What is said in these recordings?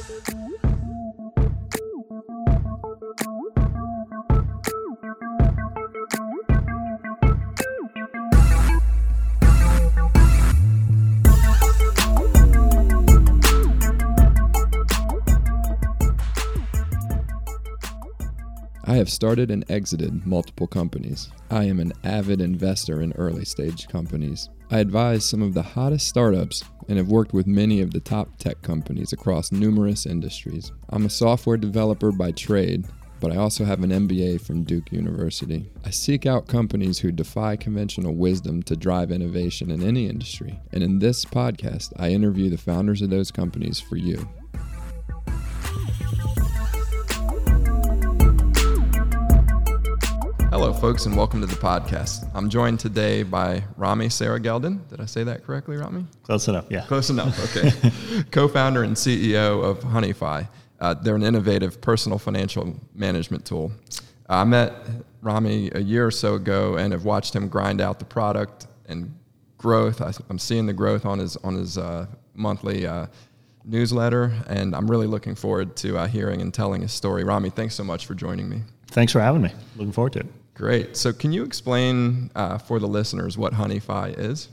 I have started and exited multiple companies. I am an avid investor in early stage companies. I advise some of the hottest startups and have worked with many of the top tech companies across numerous industries. I'm a software developer by trade, but I also have an MBA from Duke University. I seek out companies who defy conventional wisdom to drive innovation in any industry. And in this podcast, I interview the founders of those companies for you. Hello, folks, and welcome to the podcast. I'm joined today by Ramy Sarah Serageldin. Did I say that correctly, Ramy? Close enough, yeah. Close enough, okay. Co founder and CEO of Honeyfi. Uh, they're an innovative personal financial management tool. Uh, I met Ramy a year or so ago and have watched him grind out the product and growth. I, am seeing the growth on his, on his uh, monthly uh, newsletter, and I'm really looking forward to uh, hearing and telling his story. Ramy, thanks so much for joining me. Thanks for having me. Looking forward to it. Great. So, can you explain uh, for the listeners what Honeyfi is?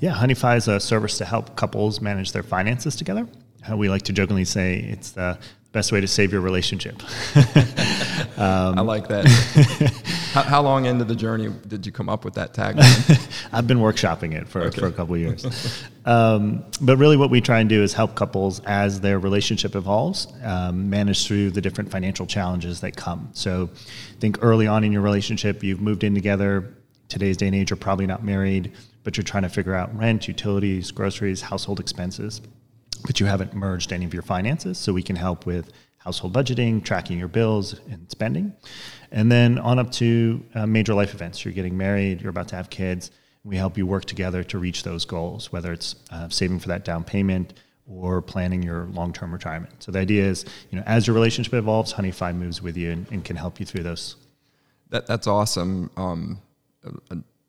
Yeah, Honeyfi is a service to help couples manage their finances together. Uh, we like to jokingly say it's the best way to save your relationship. um, I like that. how, how, long into the journey did you come up with that tagline? I've been workshopping it for, okay. for a couple of years. um, but really, what we try and do is help couples as their relationship evolves um, manage through the different financial challenges that come. So, think early on in your relationship, you've moved in together. Today's day and age, you're probably not married, but you're trying to figure out rent, utilities, groceries, household expenses but you haven't merged any of your finances. So we can help with household budgeting, tracking your bills and spending. And then on up to uh, major life events. You're getting married, you're about to have kids. We help you work together to reach those goals, whether it's uh, saving for that down payment or planning your long-term retirement. So the idea is, you know, as your relationship evolves, Honeyfi moves with you and, and can help you through those. That, that's awesome. Um,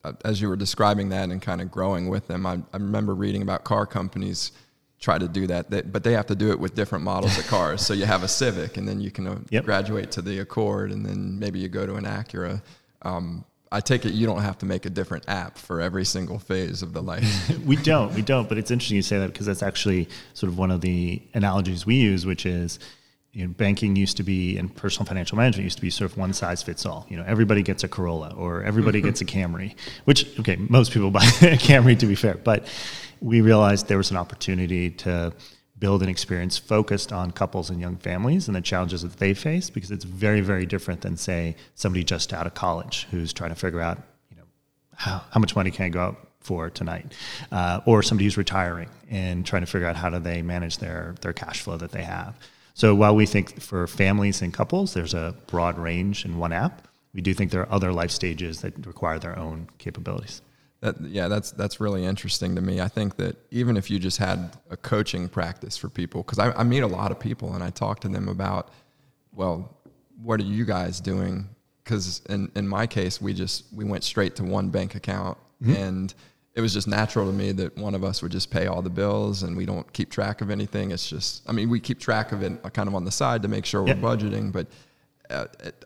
uh, as you were describing that and kind of growing with them, I, I remember reading about car companies – try to do that. They, but they have to do it with different models of cars. so you have a Civic, and then you can uh, yep. graduate to the Accord, and then maybe you go to an Acura. Um, I take it you don't have to make a different app for every single phase of the life. we don't, we don't. But it's interesting you say that because that's actually sort of one of the analogies we use, which is. You know, banking used to be and personal financial management used to be sort of one size fits all. You know, everybody gets a Corolla or everybody gets a Camry, which okay, most people buy a Camry to be fair, but we realized there was an opportunity to build an experience focused on couples and young families and the challenges that they face because it's very very different than say somebody just out of college who's trying to figure out you know how, how much money can i go out for tonight? Uh, or somebody who's retiring and trying to figure out how do they manage their their cash flow that they have. So while we think for families and couples there's a broad range in one app we do think there are other life stages that require their own capabilities that, yeah, that's that's really interesting to me. I think that even if you just had a coaching practice for people, because I, I, meet a lot of people and I talk to them about, well, what are you guys doing? Because in in my case, we just we went straight to one bank account, mm-hmm. and it was just natural to me that one of us would just pay all the bills, and we don't keep track of anything. It's just, I mean, we keep track of it kind of on the side to make sure we're budgeting, but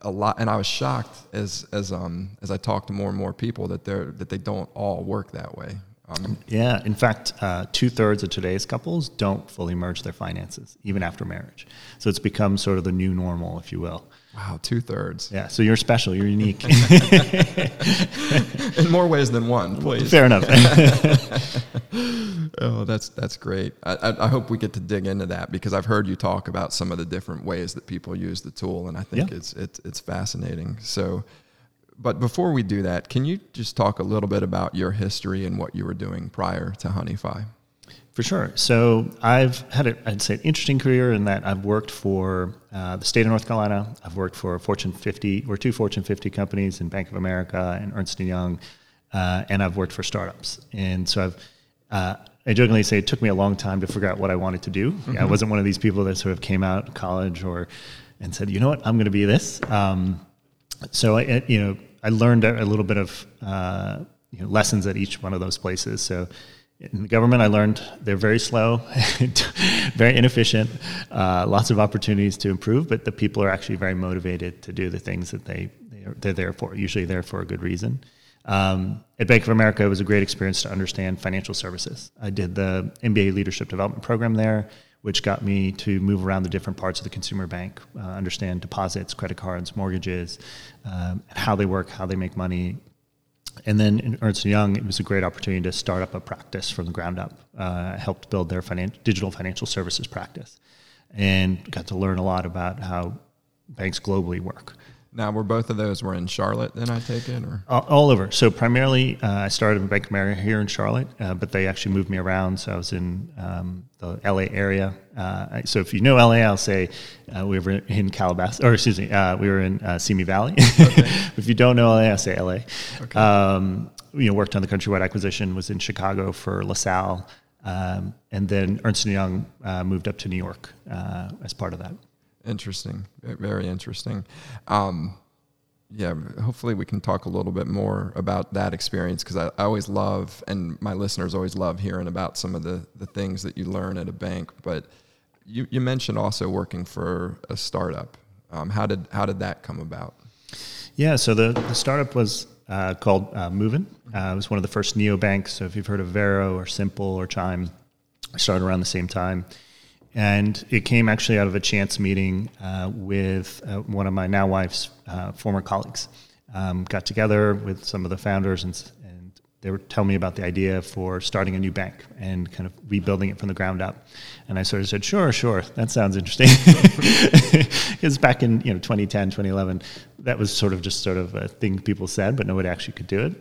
a lot, and I was shocked as as um as I talked to more and more people that they're that they don't all work that way. Um, yeah, in fact, uh, two thirds of today's couples don't fully merge their finances even after marriage. So it's become sort of the new normal, if you will. Wow, two thirds. Yeah, so you're special. You're unique. In more ways than one, please. Fair enough. oh, that's that's great. I, I, hope we get to dig into that because I've heard you talk about some of the different ways that people use the tool, and I think yeah. it's it's it's fascinating. So, but before we do that, can you just talk a little bit about your history and what you were doing prior to Honeyfi? For sure. So I've had, a, I'd say, an interesting career in that I've worked for uh, the state of North Carolina. I've worked for Fortune 50 or two Fortune 50 companies in Bank of America and Ernst & Young, uh, and I've worked for startups. And so I've, uh, I jokingly say it took me a long time to figure out what I wanted to do. Mm-hmm. I wasn't one of these people that sort of came out of college or and said, you know what, I'm going to be this. Um, so I, you know, I learned a little bit of uh, you know, lessons at each one of those places. So In the government, I learned they're very slow, very inefficient, uh, lots of opportunities to improve, but the people are actually very motivated to do the things that they, they're there for, usually there for a good reason. Um, at Bank of America, it was a great experience to understand financial services. I did the MBA Leadership Development Program there, which got me to move around the different parts of the consumer bank, uh, understand deposits, credit cards, mortgages, um, how they work, how they make money. And then in Ernst Young, it was a great opportunity to start up a practice from the ground up. Uh, helped build their finan- digital financial services practice, and got to learn a lot about how banks globally work. Now, were both of those were in Charlotte? Then I take it, or all, all over. So primarily, uh, I started in Bank of America here in Charlotte, uh, but they actually moved me around. So I was in um, the LA area. Uh, so if you know LA, I'll say uh, we were in Calabasas, or excuse me, uh, we were in uh, Simi Valley. Okay. if you don't know LA, I'll say LA. Okay. Um, you know, worked on the countrywide acquisition. Was in Chicago for LaSalle, um, and then Ernst & Young moved up to New York as part of that. Interesting, very interesting. Um, yeah, hopefully we can talk a little bit more about that experience because I, I, always love, and my listeners always love hearing about some of the, the things that you learn at a bank. But you, you mentioned also working for a startup. Um, how did how did that come about? Yeah, so the, the startup was uh, called uh, Moven. Uh, it was one of the first neobanks. So if you've heard of Varo or Simple or Chime, started around the same time. And it came actually out of a chance meeting uh, with uh, one of my now wife's uh, former colleagues. Um, got together with some of the founders and, and they were telling me about the idea for starting a new bank and kind of rebuilding it from the ground up. And I sort of said, sure, sure, that sounds interesting. Because back in you know 2010, 2011, that was sort of just sort of a thing people said, but nobody actually could do it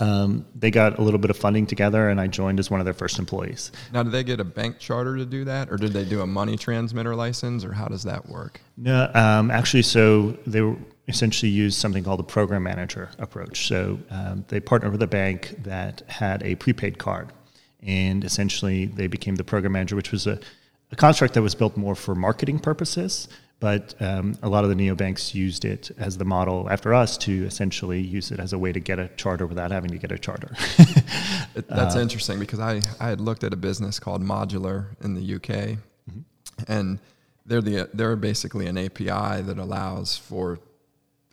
um, they got a little bit of funding together, and I joined as one of their first employees. Now, did they get a bank charter to do that, or did they do a money transmitter license, or how does that work? No, um, actually, so they essentially used something called the program manager approach. So um, they partnered with a bank that had a prepaid card, and essentially they became the program manager, which was a, a construct that was built more for marketing purposes but um, a lot of the neobanks used it as the model after us to essentially use it as a way to get a charter without having to get a charter. it, that's uh, interesting because I, I had looked at a business called Modulr in the UK, mm-hmm. and they're the they're basically an API that allows for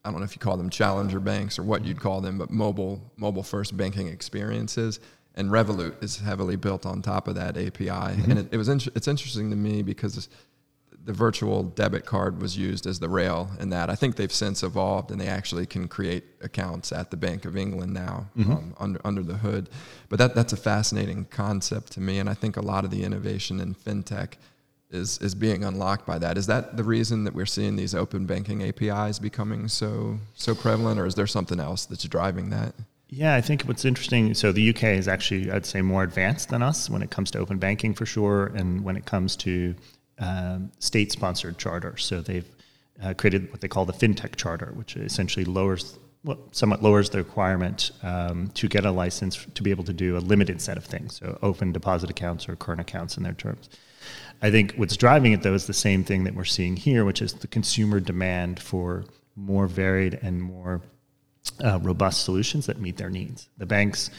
I don't know if you call them challenger banks or what you'd call them, but mobile mobile first banking experiences. And Revolut is heavily built on top of that API, mm-hmm. and it, it was in, it's interesting to me because the virtual debit card was used as the rail in that. I think they've since evolved and they actually can create accounts at the Bank of England now mm-hmm. um, under, under the hood. But that, that's a fascinating concept to me. And I think a lot of the innovation in fintech is, is being unlocked by that. Is that the reason that we're seeing these open banking APIs becoming so, so prevalent, or is there something else that's driving that? Yeah, I think what's interesting. So the UK is actually, I'd say, more advanced than us when it comes to open banking for sure, and when it comes to um, state-sponsored charter. So they've uh, created what they call the fintech charter, which essentially lowers well, somewhat lowers the requirement um, to get a license to be able to do a limited set of things, so open deposit accounts or current accounts in their terms. I think what's driving it though is the same thing that we're seeing here, which is the consumer demand for more varied and more uh, robust solutions that meet their needs. The banks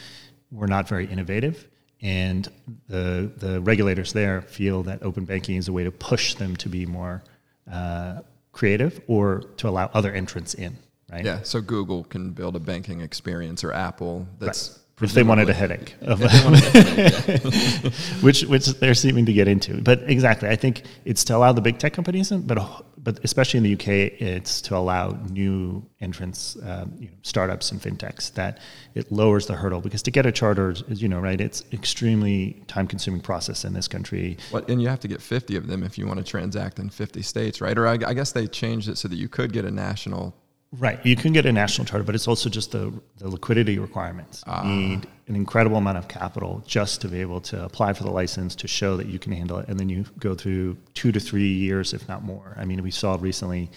were not very innovative and the the regulators there feel that open banking is a way to push them to be more uh, creative or to allow other entrants in. Right. Yeah. So Google can build a banking experience, or Apple that's right if they wanted a headache, of, which which they're seeming to get into. But exactly, I think it's to allow the big tech companies, but but especially in the UK, it's to allow new entrants, um, you know, startups and fintechs. That it lowers the hurdle because to get a charter, is, you know, right, it's extremely time-consuming process in this country. Well, and you have to get fifty of them if you want to transact in fifty states, right? Or I, I guess they changed it so that you could get a national Right. You can get a national charter, but it's also just the, the liquidity requirements. You ah. need an incredible amount of capital just to be able to apply for the license to show that you can handle it. And then you go through two to three years, if not more. I mean, we saw recently,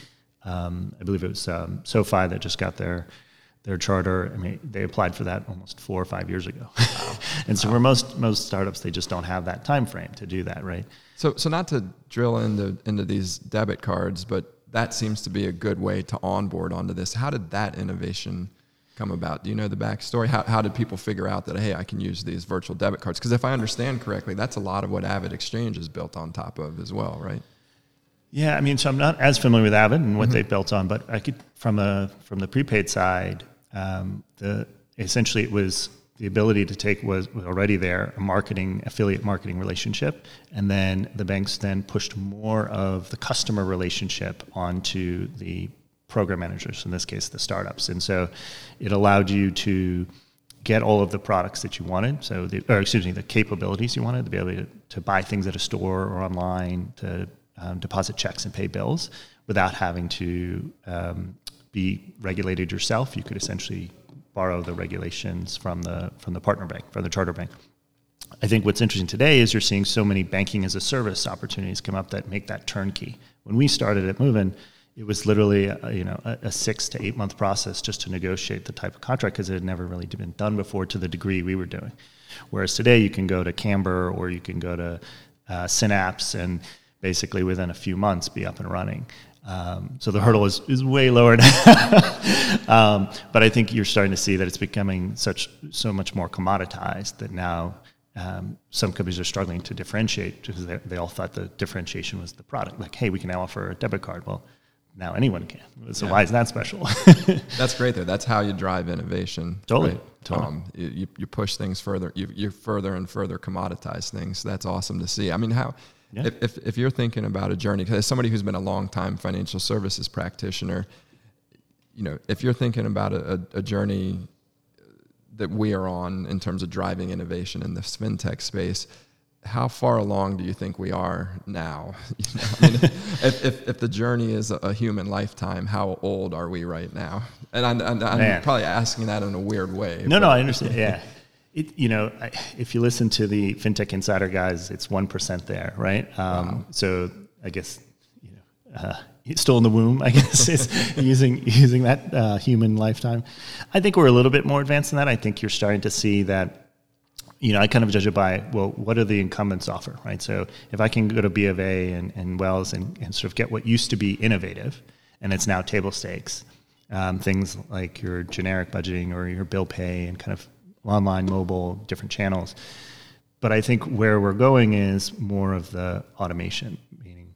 um, I believe it was um, SoFi that just got their their charter. I mean, they applied for that almost four or five years ago. Wow. and so wow. for most most startups, they just don't have that time frame to do that, right? So so not to drill into into these debit cards, but that seems to be a good way to onboard onto this. How did that innovation come about? Do you know the backstory? How, how did people figure out that, hey, I can use these virtual debit cards? Because if I understand correctly, that's a lot of what AvidXchange is built on top of as well, right? Yeah, I mean, so I'm not as familiar with Avid and what mm-hmm. they've built on, but I could from a from the prepaid side, um, the essentially it was the ability to take was, was already there a marketing affiliate marketing relationship and then the banks then pushed more of the customer relationship onto the program managers in this case the startups. And so it allowed you to get all of the products that you wanted so the, or excuse me the capabilities you wanted to be able to, to buy things at a store or online to um, deposit checks and pay bills without having to um, be regulated yourself. You could essentially borrow the regulations from the from the partner bank, from the charter bank. I think what's interesting today is you're seeing so many banking as a service opportunities come up that make that turnkey. When we started at Moven, it was literally a, you know a, a, six to eight month process just to negotiate the type of contract because it had never really been done before to the degree we were doing. Whereas today you can go to Cambr or you can go to uh, Synapse and basically within a few months be up and running. Um, so the hurdle is, is way lower now. um, but I think you're starting to see that it's becoming such so much more commoditized that now um, some companies are struggling to differentiate because they, they, all thought the differentiation was the product. Like, hey, we can now offer a debit card. Well, now anyone can. So yeah. why is that special? That's great, though. That's how you drive innovation. Totally. Right? totally. Um, you, you push things further. You, you further and further commoditize things. That's awesome to see. I mean, how yeah. If, if, if you're thinking about a journey, because as somebody who's been a long time financial services practitioner, you know, if you're thinking about a, a, journey that we are on in terms of driving innovation in this fintech space, how far along do you think we are now? You know, I mean, if, if, if, the journey is a human lifetime, how old are we right now? And I'm, I'm, I'm probably asking that in a weird way. No, no, I understand. Yeah. It, you know, if you listen to the fintech insider guys, it's one percent there, right? Um, wow. So I guess you know, uh, still in the womb. I guess is using using that uh, human lifetime. I think we're a little bit more advanced than that. I think you're starting to see that. You know, I kind of judge it by well, what do the incumbents offer, right? So if I can go to B of A and, and Wells and, and sort of get what used to be innovative, and it's now table stakes, um, things like your generic budgeting or your bill pay and kind of online, mobile, different channels. But I think where we're going is more of the automation, meaning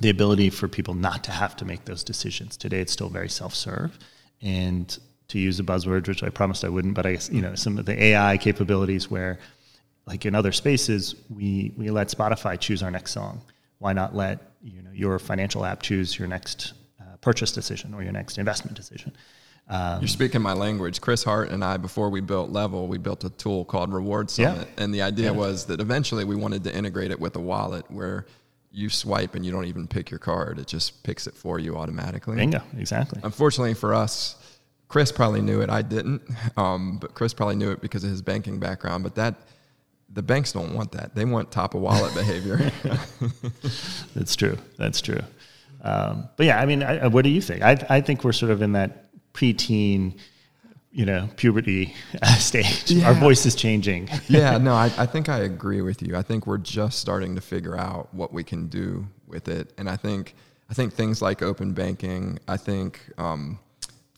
the ability for people not to have to make those decisions. Today, it's still very self-serve, and to use a buzzword, which I promised I wouldn't, but I guess you know some of the AI capabilities where, like in other spaces, we we let Spotify choose our next song. Why not let you know your financial app choose your next uh, purchase decision or your next investment decision? Um, You're speaking my language. Chris Hart and I, before we built Level, we built a tool called Reward Summit, yeah. and the idea yeah. was that eventually we wanted to integrate it with a wallet where you swipe and you don't even pick your card; it just picks it for you automatically. Bingo, exactly. Unfortunately for us, Chris probably knew it. I didn't, um, but Chris probably knew it because of his banking background. But that the banks don't want that; they want top of wallet behavior. That's true. That's true. Um, but yeah, I mean, I, what do you think? I, I think we're sort of in that preteen you know puberty stage. Yeah. our voice is changing. Yeah no I, I think i agree with you. I think we're just starting to figure out what we can do with it. And i think i think things like open banking i think um,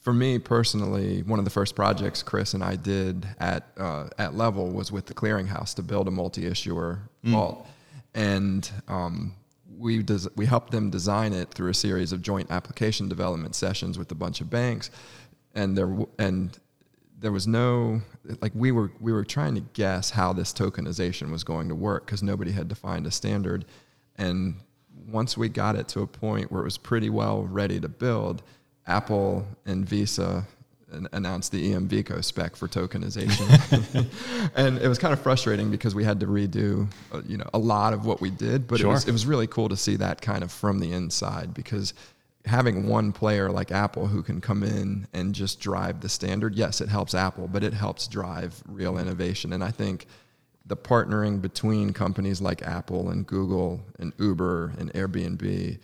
for me personally one of the first projects chris and i did at uh, at level was with the clearinghouse to build a multi-issuer mm. vault. And um, we des- we helped them design it through a series of joint application development sessions with a bunch of banks, and there w- and there was no like we were we were trying to guess how this tokenization was going to work because nobody had defined a standard, and once we got it to a point where it was pretty well ready to build, Apple and Visa announced the EMVCo spec for tokenization, and it was kind of frustrating because we had to redo, uh, you know, a lot of what we did. But sure. it was it was really cool to see that kind of from the inside because having one player like Apple who can come in and just drive the standard, yes, it helps Apple, but it helps drive real innovation. And I think the partnering between companies like Apple and Google and Uber and Airbnb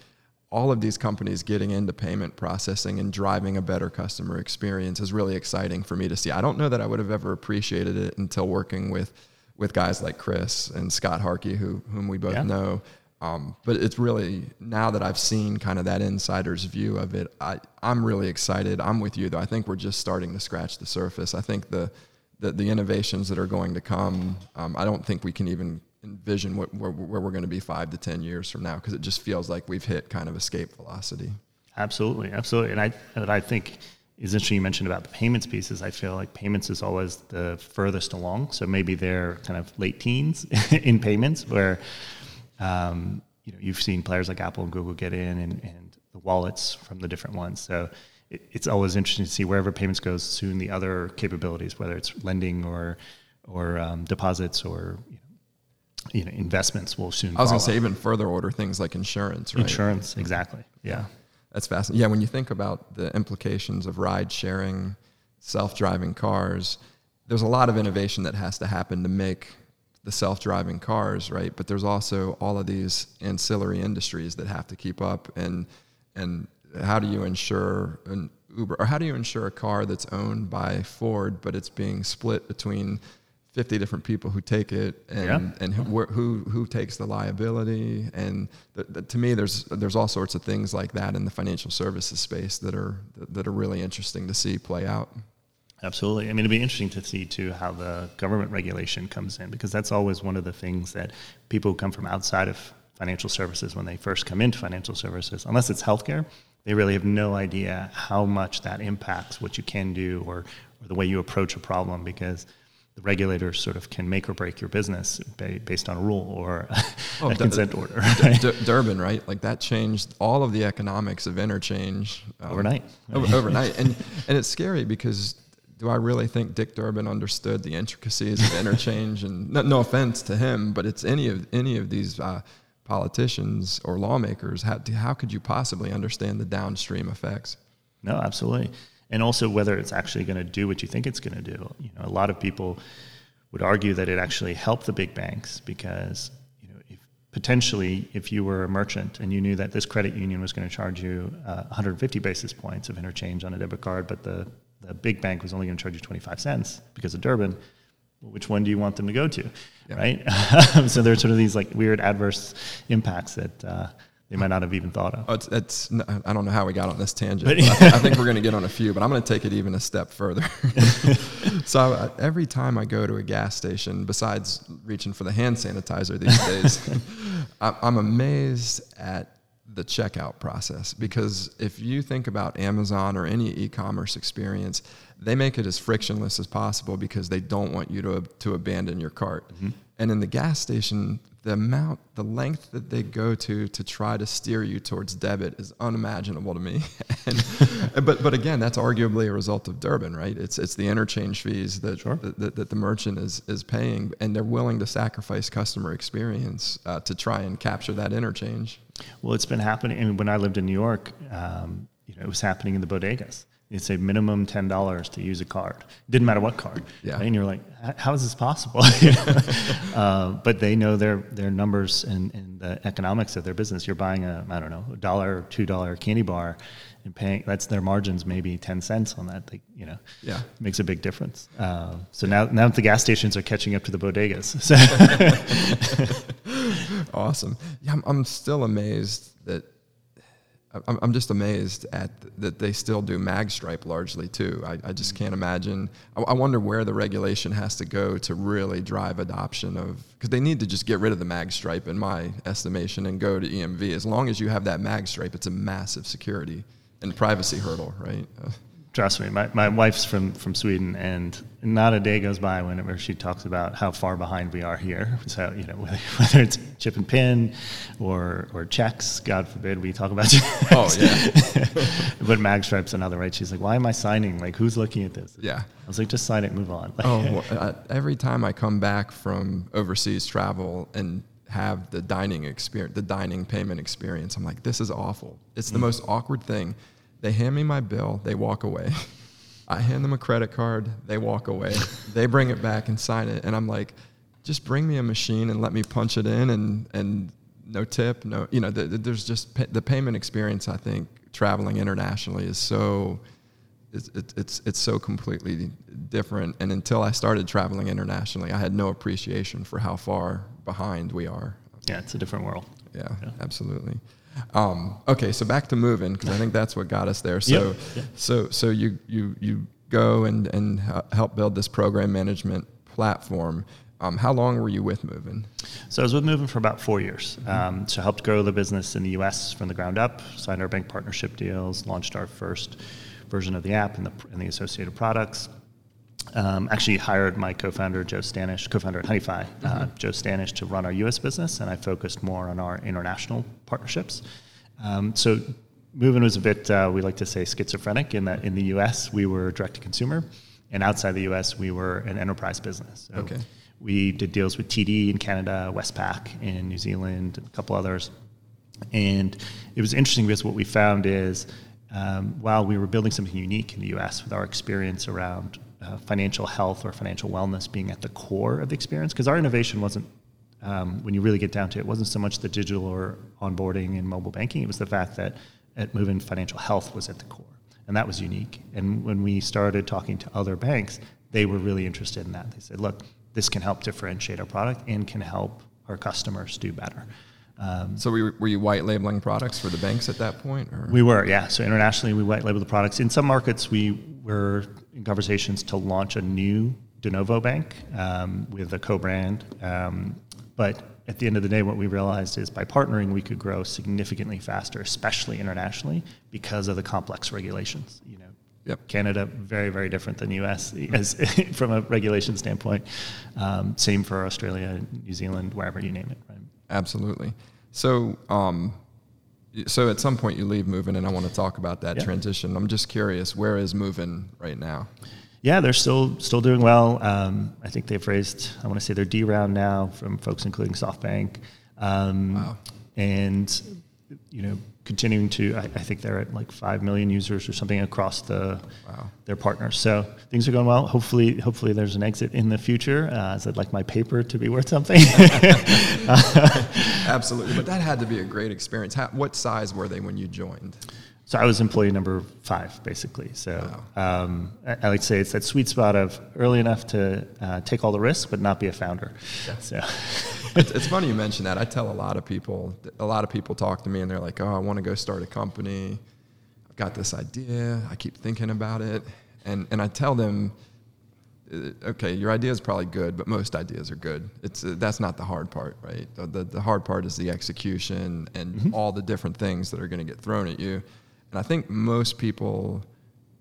all of these companies getting into payment processing and driving a better customer experience is really exciting for me to see. I don't know that I would have ever appreciated it until working with with guys like Chris and Scott Harkey, who whom we both yeah. know. Um, but it's really now that I've seen kind of that insider's view of it, I, I'm really excited. I'm with you though. I think we're just starting to scratch the surface. I think the the, the innovations that are going to come, um, I don't think we can even envision what, where, where we're going to be five to ten years from now because it just feels like we've hit kind of escape velocity. Absolutely, absolutely, and I and I think is interesting. You mentioned about the payments pieces. I feel like payments is always the furthest along. So maybe they're kind of late teens in payments, where um, you know you've seen players like Apple and Google get in, and, and the wallets from the different ones. So it, it's always interesting to see wherever payments goes. Soon the other capabilities, whether it's lending or or um, deposits or you know, investments, will soon. I was going to say even further order things like insurance. Right? Insurance, exactly. Yeah. That's fascinating. Yeah, when you think about the implications of ride sharing, self driving cars, there's a lot of innovation that has to happen to make the self driving cars, right? But there's also all of these ancillary industries that have to keep up and and how do you ensure an Uber or how do you ensure a car that's owned by Ford but it's being split between 50 different people who take it and, Yeah. and who, who, who takes the liability. And the, the, to me, there's, there's all sorts of things like that in the financial services space that are, that are really interesting to see play out. Absolutely. I mean, it'd be interesting to see too how the government regulation comes in because that's always one of the things that people who come from outside of financial services when they first come into financial services, unless it's healthcare, they really have no idea how much that impacts what you can do or, or the way you approach a problem because the regulators sort of can make or break your business ba- based on a rule or Oh, a d- consent order D- D- Durbin, right? Like that changed all of the economics of interchange um, overnight. over- overnight. And and it's scary because do I really think Dick Durbin understood the intricacies of interchange? And no, no offense to him, but it's any of any of these uh, politicians or lawmakers. How how could you possibly understand the downstream effects? No, absolutely. And also whether it's actually going to do what you think it's going to do. You know, a lot of people would argue that it actually helped the big banks because you know, if potentially if you were a merchant and you knew that this credit union was going to charge you uh, 150 basis points of interchange on a debit card, but the the big bank was only going to charge you 25 cents because of Durbin. Well, which one do you want them to go to, Yeah. right? so there's sort of these like weird adverse impacts that uh, they might not have even thought of. Oh, it's, it's I don't know how we got on this tangent. But- But I, I think we're going to get on a few, but I'm going to take it even a step further. so uh, every time I go to a gas station, besides reaching for the hand sanitizer these days, I- I'm amazed at the checkout process because if you think about Amazon or any e-commerce experience, they make it as frictionless as possible because they don't want you to to abandon your cart. And in the gas station, the amount, the length that they go to to try to steer you towards debit is unimaginable to me. and, but but again, that's arguably a result of Durbin, right? It's it's the interchange fees that Sure. that, that, that the merchant is is paying, and they're willing to sacrifice customer experience uh, to try and capture that interchange. Well, it's been happening. I mean, when I lived in New York, um, you know, it was happening in the bodegas. It's a minimum ten dollars to use a card. Didn't matter what card. Yeah. right? And you're like, how is this possible? Uh, but they know their their numbers and, and the economics of their business. You're buying a I don't know a dollar or two dollar candy bar, and paying that's their margins maybe ten cents on that. They, you know, Yeah. makes a big difference. Uh, so now now the gas stations are catching up to the bodegas. So Awesome. Yeah, I'm, I'm still amazed that I'm, I'm just amazed at that they still do mag stripe largely too. I, I just mm. can't imagine. I, I wonder where the regulation has to go to really drive adoption of because they need to just get rid of the mag stripe in my estimation and go to EMV. As long as you have that mag stripe, it's a massive security and privacy hurdle, right? Trust me, my, my wife's from, from Sweden, and not a day goes by whenever she talks about how far behind we are here. So, you know, whether, whether it's chip and pin or, or checks, God forbid we talk about checks. oh yeah, but Magstripe's another, right? She's like, why am I signing? Like, who's looking at this? yeah. I was like, just sign it move on. Like, Oh, well, uh, every time I come back from overseas travel and have the dining experience, the dining payment experience, I'm like, this is awful. It's the most awkward thing. They hand me my bill, they walk away. I hand them a credit card, they walk away. they bring it back and sign it, and I'm like, just bring me a machine and let me punch it in, and and no tip, no, you know, the, the- there's just pa- the payment experience. I think traveling internationally is so it's, it's, it's, it's so completely different. And until I started traveling internationally, I had no appreciation for how far behind we are. yeah, it's a different world. yeah, yeah. absolutely. Um, okay, so back to Moven because I think that's what got us there. So, Yep. so, so you you you go and and help build this program management platform. Um, how long were you with Moven? So I was with Moven for about four years. Um, so helped grow the business in the U.S. from the ground up, signed our bank partnership deals, launched our first version of the app and the, and the associated products. Um, actually hired my co-founder Joe Stanish, co-founder at Honeyfi, uh, mm-hmm. uh, Joe Stanish, to run our U.S. business, and I focused more on our international partnerships. Um, so Moven was a bit, uh, we like to say, schizophrenic in that in the U.S. we were direct to consumer, and outside the U.S. we were an enterprise business. So okay. We did deals with TD in Canada, Westpac in New Zealand, and a couple others, and it was interesting because what we found is um, while we were building something unique in the U.S. with our experience around uh, financial health or financial wellness being at the core of the experience because our innovation wasn't um, when you really get down to it, it wasn't so much the digital or onboarding and mobile banking it was the fact that at Moven financial health was at the core and that was unique and when we started talking to other banks they were really interested in that they said look this can help differentiate our product and can help our customers do better um, so were, were you white labeling products for the banks at that point? Or? We were, yeah. So internationally, we white labeled the products. In some markets, we were in conversations to launch a new de novo bank um, with a co-brand. Um, but at the end of the day, what we realized is by partnering, we could grow significantly faster, especially internationally, because of the complex regulations. You know, Yep. Canada very very different than U.S. as from a regulation standpoint. Um, same for Australia, New Zealand, wherever you name it. Right? Absolutely. So, um, so at some point you leave Moven, and I want to talk about that transition. I'm just curious, where is Moven right now? Yeah, they're still still doing well. Um, I think they've raised, I want to say their D round now from folks including SoftBank. Um, wow. And you know, continuing to, I, I, think they're at like five million users or something across the wow. their partners. So things are going well. Hopefully, hopefully there's an exit in the future. Uh, as I'd like my paper to be worth something. Absolutely, but that had to be a great experience. How, what size were they when you joined? So I was employee number five, basically. So wow. um, I, I, like to say it's that sweet spot of early enough to uh, take all the risks, but not be a founder. Yeah. So it's, it's, funny you mention that. I tell a lot of people, a lot of people talk to me and they're like, "Oh, I want to go start a company. I've got this idea. I keep thinking about it," and and I tell them. Uh, okay, your idea is probably good, but most ideas are good. It's uh, that's not the hard part, right? The, the, the hard part is the execution and mm-hmm. all the different things that are going to get thrown at you and I think most people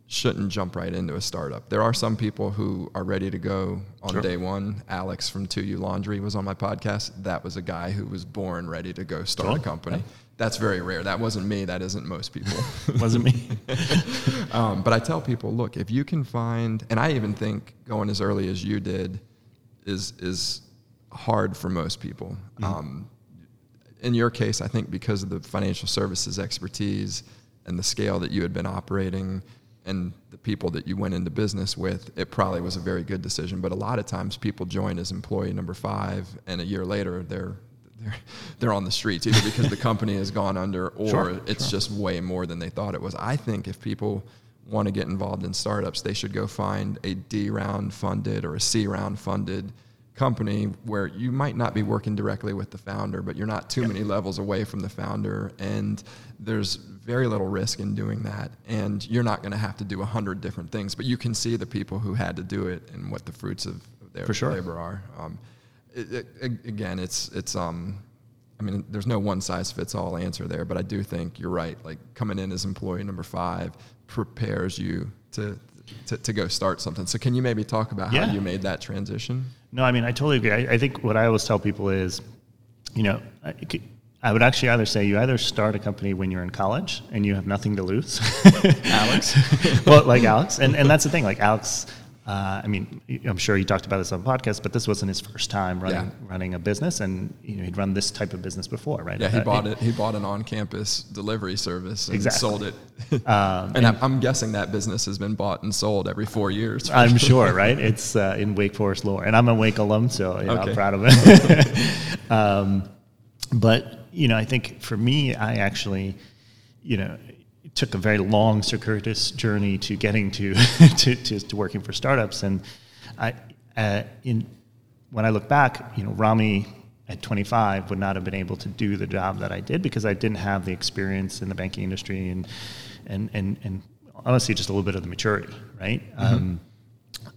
shouldn't jump right into a startup. There are some people who are ready to go on sure. day one. Alex from 2U Laundry was on my podcast. That was a guy who was born ready to go start sure. a company. Yeah. That's very rare. That wasn't me. That isn't most people. wasn't me. um, but I tell people, look, if you can find, and I even think going as early as you did is is hard for most people. Mm-hmm. Um, in your case, I think because of the financial services expertise, and the scale that you had been operating and the people that you went into business with, it probably was a very good decision. But a lot of times people join as employee number five, and a year later they're they're, they're on the streets either because the company has gone under or sure, it's sure. just way more than they thought it was. I think if people want to get involved in startups, they should go find a D round funded or a C round funded company where you might not be working directly with the founder, but you're not too yep. many levels away from the founder, and there's very little risk in doing that. And you're not going to have to do a hundred different things, but you can see the people who had to do it and what the fruits of their sure. labor are. Um, it, it, again, it's it's um, I mean, there's no one size fits all answer there, but I do think you're right. Like coming in as employee number five prepares you to to, to go start something. So can you maybe talk about yeah. how you made that transition? No, I mean I totally agree. I, I think what I always tell people is, you know, I, I would actually either say you either start a company when you're in college and you have nothing to lose, Alex. well, like Alex, and and that's the thing. Like Alex uh, I mean, I'm sure he talked about this on the podcast, but this wasn't his first time running yeah. running a business, and you know he'd run this type of business before, right? Yeah, he uh, bought it. He bought an on-campus delivery service and exactly. sold it. Um, and, and, I'm guessing that business has been bought and sold every four years. I'm sure, right? It's uh, in Wake Forest lore, and I'm a Wake alum, so you know, okay. I'm proud of it. um, but you know, I think for me, I actually, you know, took a very long circuitous journey to getting to, to, to, to, working for startups. And I, uh, in, when I look back, you know, Ramy at 25 would not have been able to do the job that I did because I didn't have the experience in the banking industry and and and, and honestly just a little bit of the maturity, right? Mm-hmm. Um,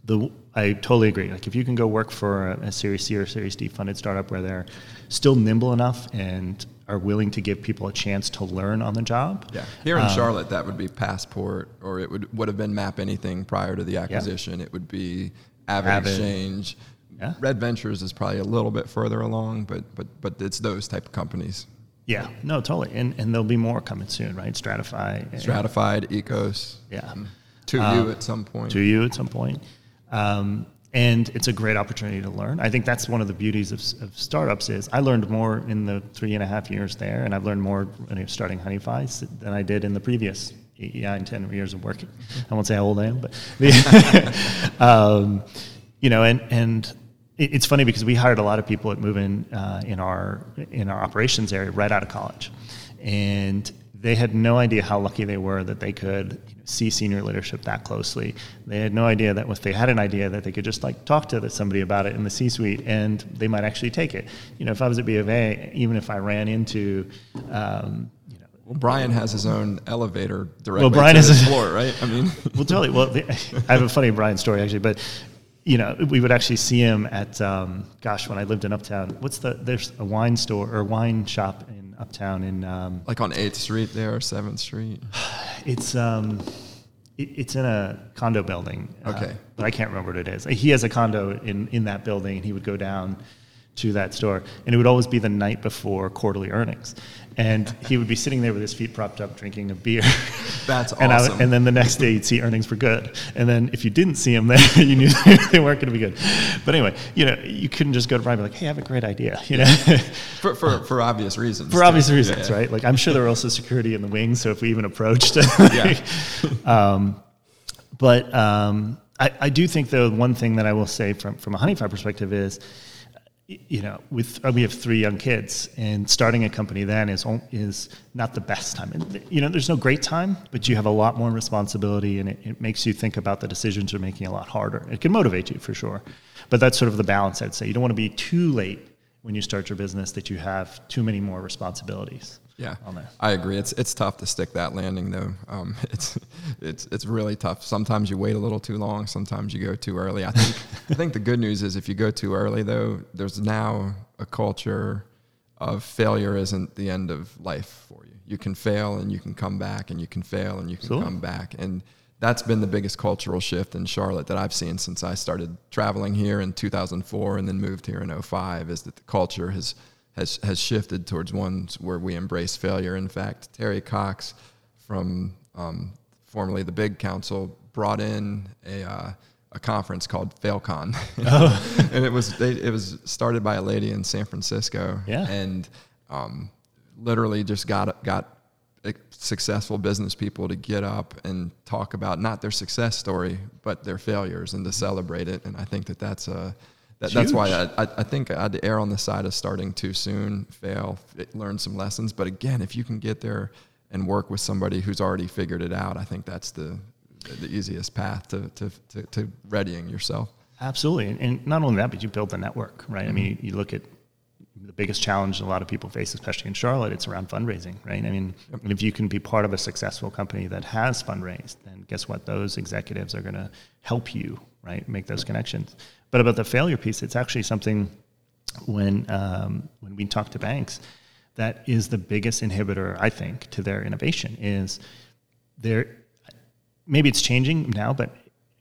the I totally agree. Like if you can go work for a, a Series C or Series D funded startup where they're still nimble enough and are willing to give people a chance to learn on the job. Yeah. Here in um, Charlotte, that would be Passport, or it would would have been MapAnything prior to the acquisition. Yeah. It would be Avid, Avid. Exchange. Yeah. Red Ventures is probably a little bit further along, but but but it's those type of companies. Yeah, no, totally, and and there'll be more coming soon, right? Stratify, Stratified, Ecos, yeah, to um, you at some point. To you at some point. Um, and it's a great opportunity to learn. I think that's one of the beauties of, of, startups is I learned more in the three and a half years there, and I've learned more starting Honeyfi than I did in the previous eight, nine, ten years of working. I won't say how old I am, but um, you know, and and it's funny because we hired a lot of people at Moven uh, in our in our operations area right out of college, and they had no idea how lucky they were that they could you know, see senior leadership that closely. They had no idea that if they had an idea that they could just like talk to somebody about it in the C-suite and they might actually take it. You know, if I was at B of A, even if I ran into, um, you know, well, Brian has his own elevator directly well, Brian to his floor, right? I mean, well, totally. Well, I have a funny Brian story actually, but you know, we would actually see him at, um, gosh, when I lived in Uptown. What's the? There's a wine store or wine shop in uptown in um, like on Eighth Street there or Seventh Street. It's um, it, it's in a condo building. Uh, okay, uh, but I can't remember what it is. He has a condo in in that building, and he would go down to that store, and it would always be the night before quarterly earnings, and he would be sitting there with his feet propped up, drinking a beer. That's and awesome. I, and then the next day, you'd see earnings were good, and then if you didn't see them, there, you knew they weren't going to be good. But anyway, you know, you couldn't just go to Brian and be like, "Hey, I have a great idea," you know, for, for for obvious reasons. For too. obvious reasons, yeah, right? Like I'm sure there were also security in the wings, so if we even approached, yeah. um, but um, I, I do think though one thing that I will say from from a Honeyfi perspective is you know, with uh, we have three young kids, and starting a company then is is not the best time. And you know, there's no great time, but you have a lot more responsibility, and it, it makes you think about the decisions you're making a lot harder. It can motivate you for sure, but that's sort of the balance. I'd say you don't want to be too late when you start your business that you have too many more responsibilities. Yeah, I agree. It's it's tough to stick that landing though. Um, it's it's it's really tough. Sometimes you wait a little too long. Sometimes you go too early. I think I think the good news is if you go too early though, there's now a culture of failure isn't the end of life for you. You can fail and you can come back and you can fail and you can come back and that's been the biggest cultural shift in Charlotte that I've seen since I started traveling here in 2004 and then moved here in 05 is that the culture has has has shifted towards ones where we embrace failure. In fact, Terry Cox from um, formerly the Big Council brought in a uh, a conference called FailCon, oh. and it was they, it was started by a lady in San Francisco, yeah. and um, literally just got got successful business people to get up and talk about not their success story but their failures and to celebrate it and i think that that's a that, that's why I, I, think I'd err on the side of starting too soon, fail, learn some lessons. But again, if you can get there and work with somebody who's already figured it out, I think that's the the easiest path to to, to, to readying yourself. Absolutely, and not only that, but you build the network, right? Mm-hmm. I mean, you look at the biggest challenge a lot of people face, especially in Charlotte, it's around fundraising, right? I mean, if you can be part of a successful company that has fundraised, then guess what? Those executives are going to help you, right? Make those connections. But about the failure piece, it's actually something when um, when we talk to banks, that is the biggest inhibitor, I think, to their innovation. Is there maybe it's changing now, but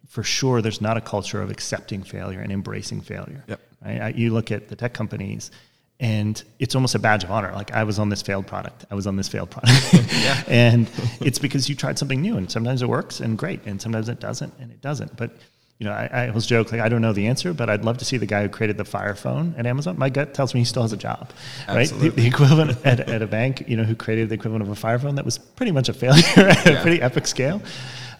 for sure, there's not a culture of accepting failure and embracing failure. Yep. Right? You look at the tech companies, and it's almost a badge of honor. Like I was on this failed product. I was on this failed product. yeah. and it's because you tried something new, and sometimes it works and great, and sometimes it doesn't, and it doesn't. But you know, I, I was joke like I don't know the answer, but I'd love to see the guy who created the Fire Phone at Amazon. My gut tells me he still has a job, Absolutely. right? The, the equivalent at, at a bank, you know, who created the equivalent of a Fire Phone that was pretty much a failure at yeah. a pretty epic scale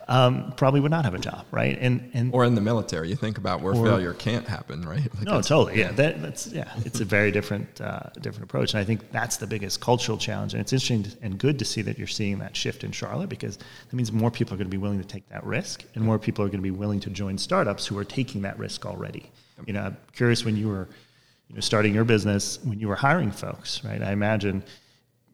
um, probably would not have a job, right? And and or in the military, you think about where or, failure can't happen, right? Like no, totally, yeah. That, that's yeah, it's a very different uh, different approach, and I think that's the biggest cultural challenge. And it's interesting and good to see that you're seeing that shift in Charlotte because that means more people are going to be willing to take that risk, and more people are going to be willing to join startups who are taking that risk already. You know, I'm curious when you were you know, starting your business when you were hiring folks, right? I imagine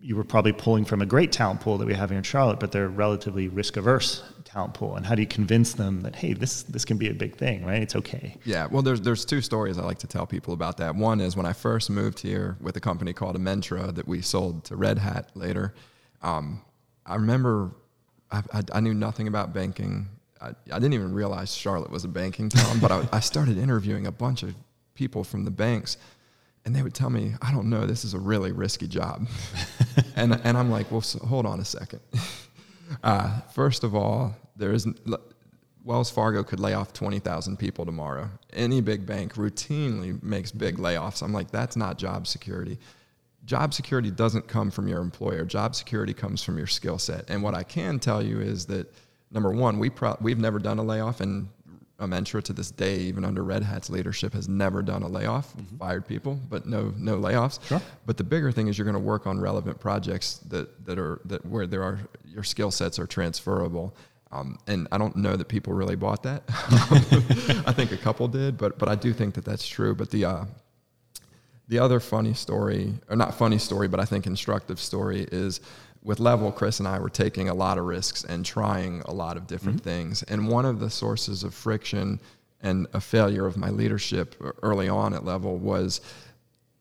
you were probably pulling from a great talent pool that we have here in Charlotte, but they're relatively risk averse talent pool. And how do you convince them that hey, this this can be a big thing, right? It's okay. Yeah, well, there's there's two stories I like to tell people about that. One is when I first moved here with a company called Amentra that we sold to Red Hat later. Um, I remember I, I, I, knew nothing about banking. I, I, didn't even realize Charlotte was a banking town, but I, I started interviewing a bunch of people from the banks and they would tell me, I don't know, this is a really risky job. and, and I'm like, well, so hold on a second. Uh, first of all, there is Wells Fargo could lay off 20,000 people tomorrow. Any big bank routinely makes big layoffs. I'm like, that's not job security. Job security doesn't come from your employer. Job security comes from your skill set. And what I can tell you is that number one, we pro- we've never done a layoff, and Amentra to this day, even under Red Hat's leadership, has never done a layoff, mm-hmm. fired people, but no no layoffs. Sure. But the bigger thing is you're going to work on relevant projects that that are that where there are your skill sets are transferable. Um, and I don't know that people really bought that. I think a couple did, but but I do think that that's true. But the uh, the other funny story, or not funny story, but I think instructive story is with Level, Chris and I were taking a lot of risks and trying a lot of different mm-hmm. things. And one of the sources of friction and a failure of my leadership early on at Level was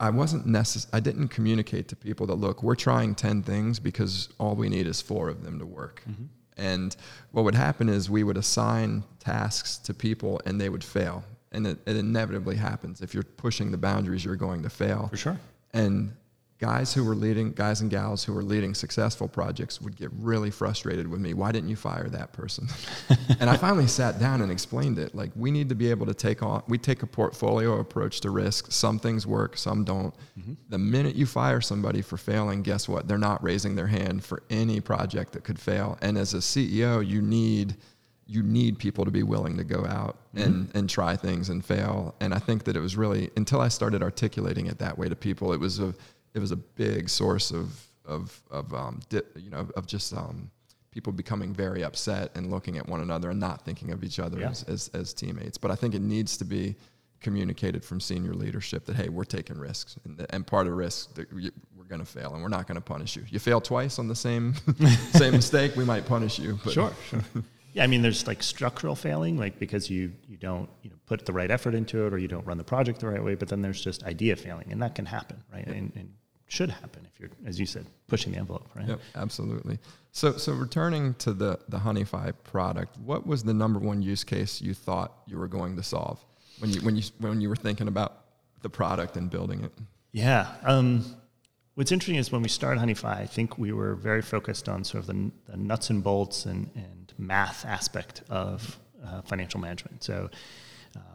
I wasn't necess- I didn't communicate to people that look, we're trying 10 things because all we need is four of them to work. Mm-hmm. And what would happen is we would assign tasks to people and they would fail. And it, it inevitably happens. If you're pushing the boundaries, you're going to fail. For sure. And guys who were leading guys and gals who were leading successful projects would get really frustrated with me. Why didn't you fire that person? And i finally sat down and explained it. Like we need to be able to take on we take a portfolio approach to risk. Some things work some don't. Mm-hmm. the minute you fire somebody for failing guess what? They're not raising their hand for any project that could fail. And as a ceo you need you need people to be willing to go out mm-hmm. and, and try things and fail. And I think that it was really until I started articulating it that way to people, it was a it was a big source of of of um, di- you know of just um, people becoming very upset and looking at one another and not thinking of each other yeah. as, as, as teammates. But I think it needs to be communicated from senior leadership that hey, we're taking risks, and, and part of risk that we're going to fail, and we're not going to punish you. You fail twice on the same same mistake, we might punish you. But sure, sure. Yeah, I mean, there's like structural failing, like because you you don't you know put the right effort into it, or you don't run the project the right way. But then there's just idea failing, and that can happen, right? And, and should happen if you're, as you said, pushing the envelope, right? Yep, absolutely. So, so returning to the the Honeyfi product, what was the number one use case you thought you were going to solve when you when you when you were thinking about the product and building it? Yeah. Um, what's interesting is when we started Honeyfi, I think we were very focused on sort of the, the nuts and bolts and, and math aspect of uh, financial management. So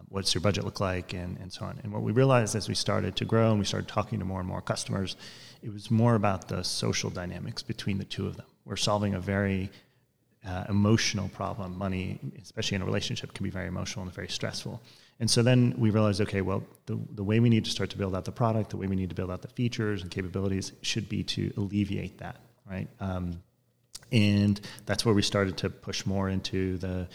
what's your budget look like, and, and so on. And what we realized as we started to grow and we started talking to more and more customers, it was more about the social dynamics between the two of them. We're solving a very uh, emotional problem. Money, especially in a relationship, can be very emotional and very stressful. And so then we realized, okay, well, the, the way we need to start to build out the product, the way we need to build out the features and capabilities should be to alleviate that, right? Um, and that's where we started to push more into the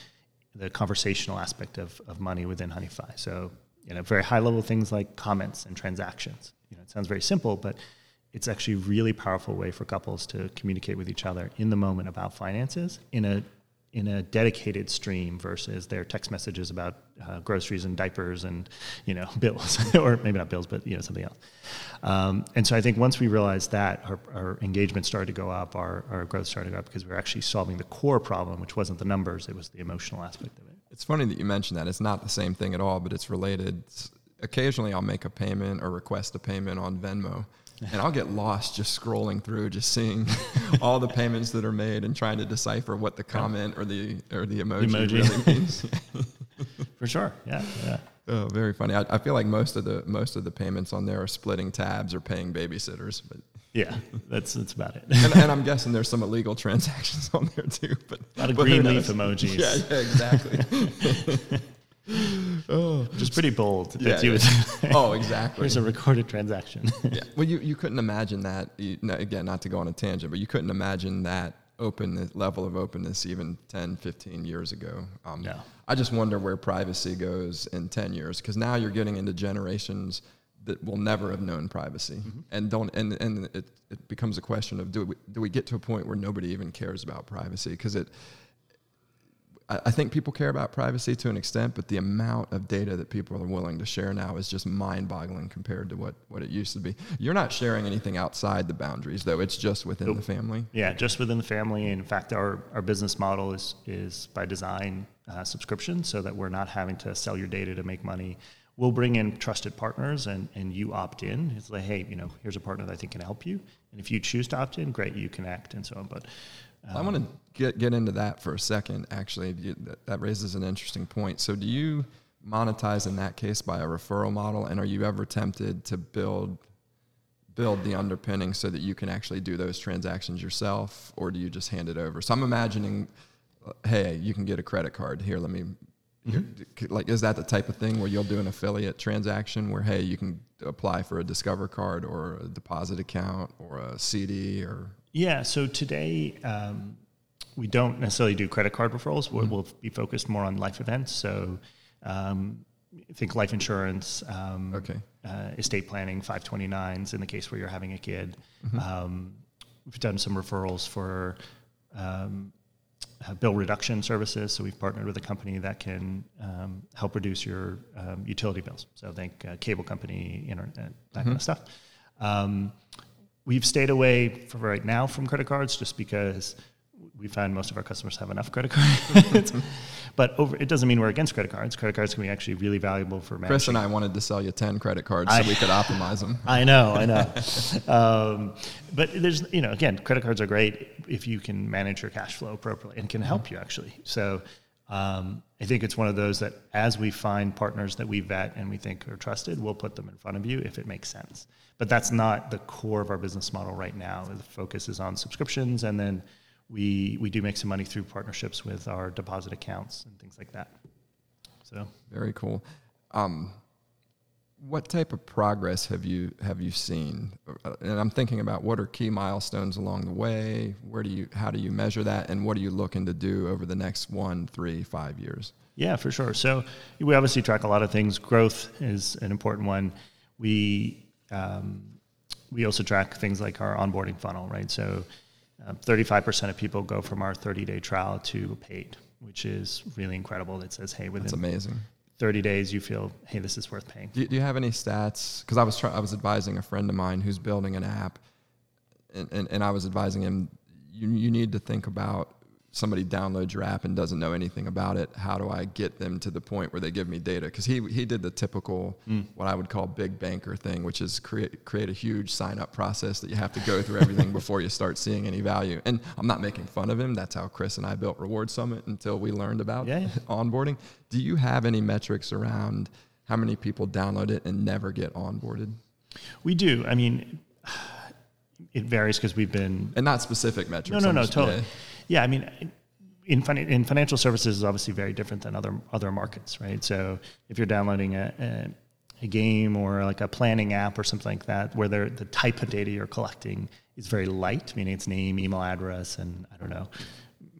the conversational aspect of, of money within Honeyfi. So, you know, very high level things like comments and transactions. You know, it sounds very simple, but it's actually a really powerful way for couples to communicate with each other in the moment about finances in a in a dedicated stream versus their text messages about uh, groceries and diapers and you know bills or maybe not bills but you know something else. Um, and so i think once we realized that our, our, engagement started to go up our, our growth started to go up because we were actually solving the core problem which wasn't the numbers it was the emotional aspect of it. It's funny that you mentioned that. It's not the same thing at all but it's related. Occasionally i'll make a payment or request a payment on venmo and I'll get lost just scrolling through, just seeing all the payments that are made and trying to decipher what the comment or the or the emoji, emoji. really means. For sure, yeah, yeah. Oh, very funny. I, I, feel like most of the most of the payments on there are splitting tabs or paying babysitters, but yeah, that's that's about it. and, and, I'm guessing there's some illegal transactions on there too. But a lot of green leaf emojis. Yeah, yeah, exactly oh, which is pretty bold. Yeah, yeah. oh, exactly. There's a recorded transaction. yeah. Well, you, you couldn't imagine that. You, again, not to go on a tangent, but you couldn't imagine that open level of openness even 10, 15 years ago. Um, no. I just wonder where privacy goes in 10 years because now you're getting into generations that will never have known privacy Mm-hmm. and don't and and it, it becomes a question of do we, do we get to a point where nobody even cares about privacy because it I I think people care about privacy to an extent, but the amount of data that people are willing to share now is just mind-boggling compared to what, what it used to be. You're not sharing anything outside the boundaries, though. It's just within the family. Yeah, just within the family. In fact, our, our business model is is by design uh, subscription, so that we're not having to sell your data to make money. We'll bring in trusted partners, and, and you opt in. It's like, hey, you know, here's a partner that I think can help you, and if you choose to opt in, great, you connect and so on. But I want to get get into that for a second. Actually, that, that raises an interesting point. So, do you monetize in that case by a referral model, and are you ever tempted to build build the underpinning so that you can actually do those transactions yourself, or do you just hand it over? So, I'm imagining, uh, hey, you can get a credit card here. Let me. here- Like, is that the type of thing where you'll do an affiliate transaction where, hey, you can apply for a Discover card or a deposit account or a CD or Yeah. So today, um, we don't necessarily do credit card referrals. We'll, we'll be focused more on life events. So um, think life insurance, um, Okay. uh, estate planning, 529s in the case where you're having a kid. Um, we've done some referrals for um, uh, bill reduction services. So we've partnered with a company that can um, help reduce your um, utility bills. So think uh, cable company, internet, that kind of stuff. Um, we've stayed away for right now from credit cards just because we find most of our customers have enough credit cards. but over, it doesn't mean we're against credit cards. Credit cards can be actually really valuable for managing. Chris and I wanted to sell you 10 credit cards so we could optimize them. I know, I know. um, but there's, you know, again, credit cards are great if you can manage your cash flow appropriately and can help you actually. So um, I think it's one of those that as we find partners that we vet and we think are trusted, we'll put them in front of you if it makes sense. But that's not the core of our business model right now. The focus is on subscriptions, and then we we do make some money through partnerships with our deposit accounts and things like that. So Very cool. Um, what type of progress have you have you seen? And I'm thinking about what are key milestones along the way. Where do you how do you measure that, and what are you looking to do over the next one, three, five years? Yeah, for sure. So we obviously track a lot of things. Growth is an important one. We um, we also track things like our onboarding funnel, right? So um, 35% of people go from our 30 day trial to paid, which is really incredible. That says, hey, That's within amazing. 30 days, you feel, hey, this is worth paying. Do you, do you have any stats? Because I was try, I was advising a friend of mine who's building an app, and, and, and I was advising him, you you need to think about somebody downloads your app and doesn't know anything about it. How do I get them to the point where they give me data? Because he he did the typical mm. what I would call big banker thing, which is create create a huge sign up process that you have to go through everything before you start seeing any value. And I'm not making fun of him. That's how Chris and I built Reward Summit until we learned about Yeah, yeah. onboarding. Do you have any metrics around how many people download it and never get onboarded? We do. I mean, it varies because we've been And not specific metrics. No, no, I'm no, just- totally. yeah. Yeah, I mean, in in financial services is obviously very different than other other markets, right? So if you're downloading a, a, a game or like a planning app or something like that, where the type of data you're collecting is very light, meaning it's name, email address, and I don't know,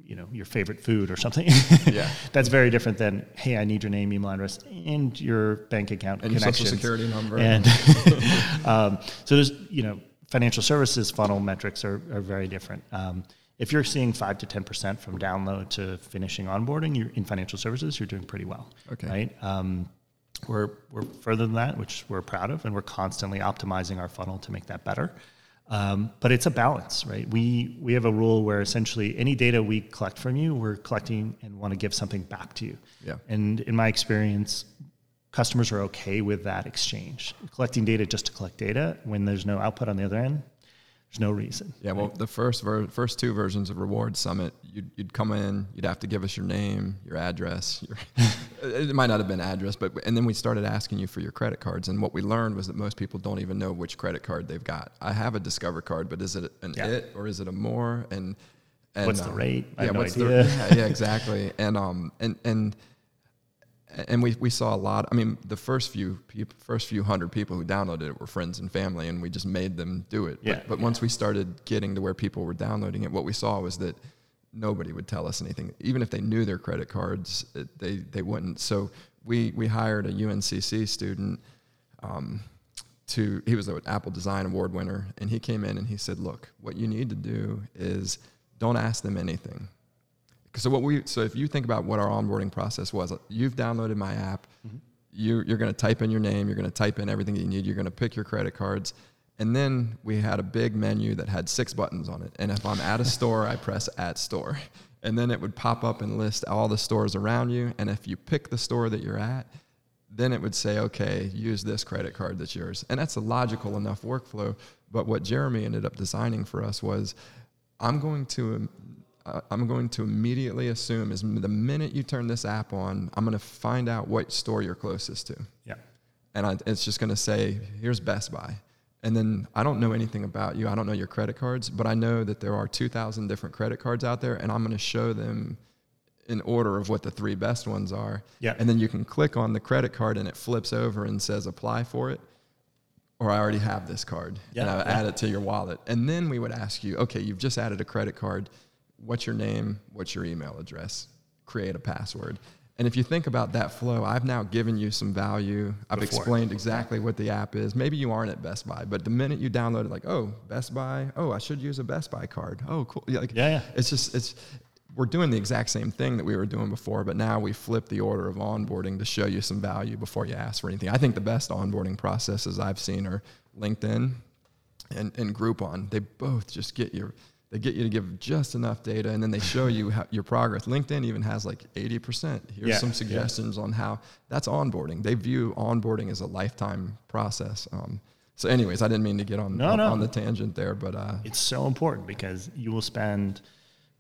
you know, your favorite food or something. Yeah. That's very different than hey, I need your name, email address, and your bank account And your social security number. And um, so there's, you know, financial services funnel metrics are, are very different. Um, if you're seeing five to 10% from download to finishing onboarding, you're in financial services, you're doing pretty well. Okay. Right. Um, we're, we're further than that, which we're proud of, and we're constantly optimizing our funnel to make that better. Um, but it's a balance, right? We we have a rule where essentially any data we collect from you, we're collecting and want to give something back to you. Yeah. And in my experience, customers are okay with that exchange. Collecting data just to collect data when there's no output on the other end, there's no reason. Yeah, well, the first ver- first two versions of Reward Summit, you'd, you'd come in, you'd have to give us your name, your address. Your it might not have been address, but and then we started asking you for your credit cards, and what we learned was that most people don't even know which credit card they've got. I have a Discover card, but is it an Yeah. it or is it a more? And, and What's the um, rate? Yeah, no what's idea. the yeah, yeah, exactly. And um and and and we, we saw a lot. I mean, the first few people, first few hundred people who downloaded it were friends and family, and we just made them do it. Yeah, but but once we started getting to where people were downloading it, what we saw was that nobody would tell us anything, even if they knew their credit cards, it, they they wouldn't. So we we hired a UNCC student. Um, to he was an Apple Design Award winner, and he came in and he said, "Look, what you need to do is don't ask them anything." So what we so if you think about what our onboarding process was, you've downloaded my app. Mm-hmm. You, you're going to type in your name. You're going to type in everything you need. You're going to pick your credit cards. And then we had a big menu that had six buttons on it. And if I'm at a store, I press at store. And then it would pop up and list all the stores around you. And if you pick the store that you're at, then it would say, okay, use this credit card that's yours. And that's a logical enough workflow. But what Jeremy ended up designing for us was I'm going to uh, I'm going to immediately assume is the minute you turn this app on, I'm going to find out what store you're closest to. Yeah. And I, it's just going to say, here's Best Buy. And then I don't know anything about you. I don't know your credit cards, but I know that there are 2,000 different credit cards out there, and I'm going to show them in order of what the three best ones are. Yeah. And then you can click on the credit card, and it flips over and says apply for it. Or I already have this card, yeah, and I yeah. add it to your wallet. And then we would ask you, okay, you've just added a credit card what's your name, what's your email address, create a password. And if you think about that flow, I've now given you some value. I've Before. explained exactly what the app is. Maybe you aren't at Best Buy, but the minute you download it, like, oh, Best Buy, oh, I should use a Best Buy card. Oh, cool. Yeah, like, yeah, yeah. It's just it's we're doing the exact same thing that we were doing before, but now we flip the order of onboarding to show you some value before you ask for anything. I think the best onboarding processes I've seen are LinkedIn and, and Groupon. They both just get your they get you to give just enough data and then they show you how, your progress. LinkedIn even has like 80%. Here's Yeah, some suggestions on how that's onboarding. They view onboarding as a lifetime process. Um, so, anyways, I didn't mean to get on, No, on, no. on the tangent there, but uh, It's so important because you will spend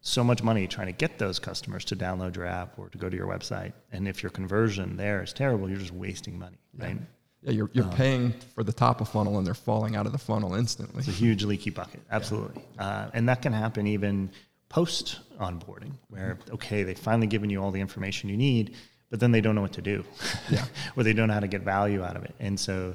so much money trying to get those customers to download your app or to go to your website. And if your conversion there is terrible, you're just wasting money, right? yeah, you're, you're paying for the top of funnel and they're falling out of the funnel instantly. It's a huge leaky bucket, absolutely. Uh, and that can happen even post onboarding, where, okay, they've finally given you all the information you need, but then they don't know what to do, Yeah. or they don't know how to get value out of it. And so,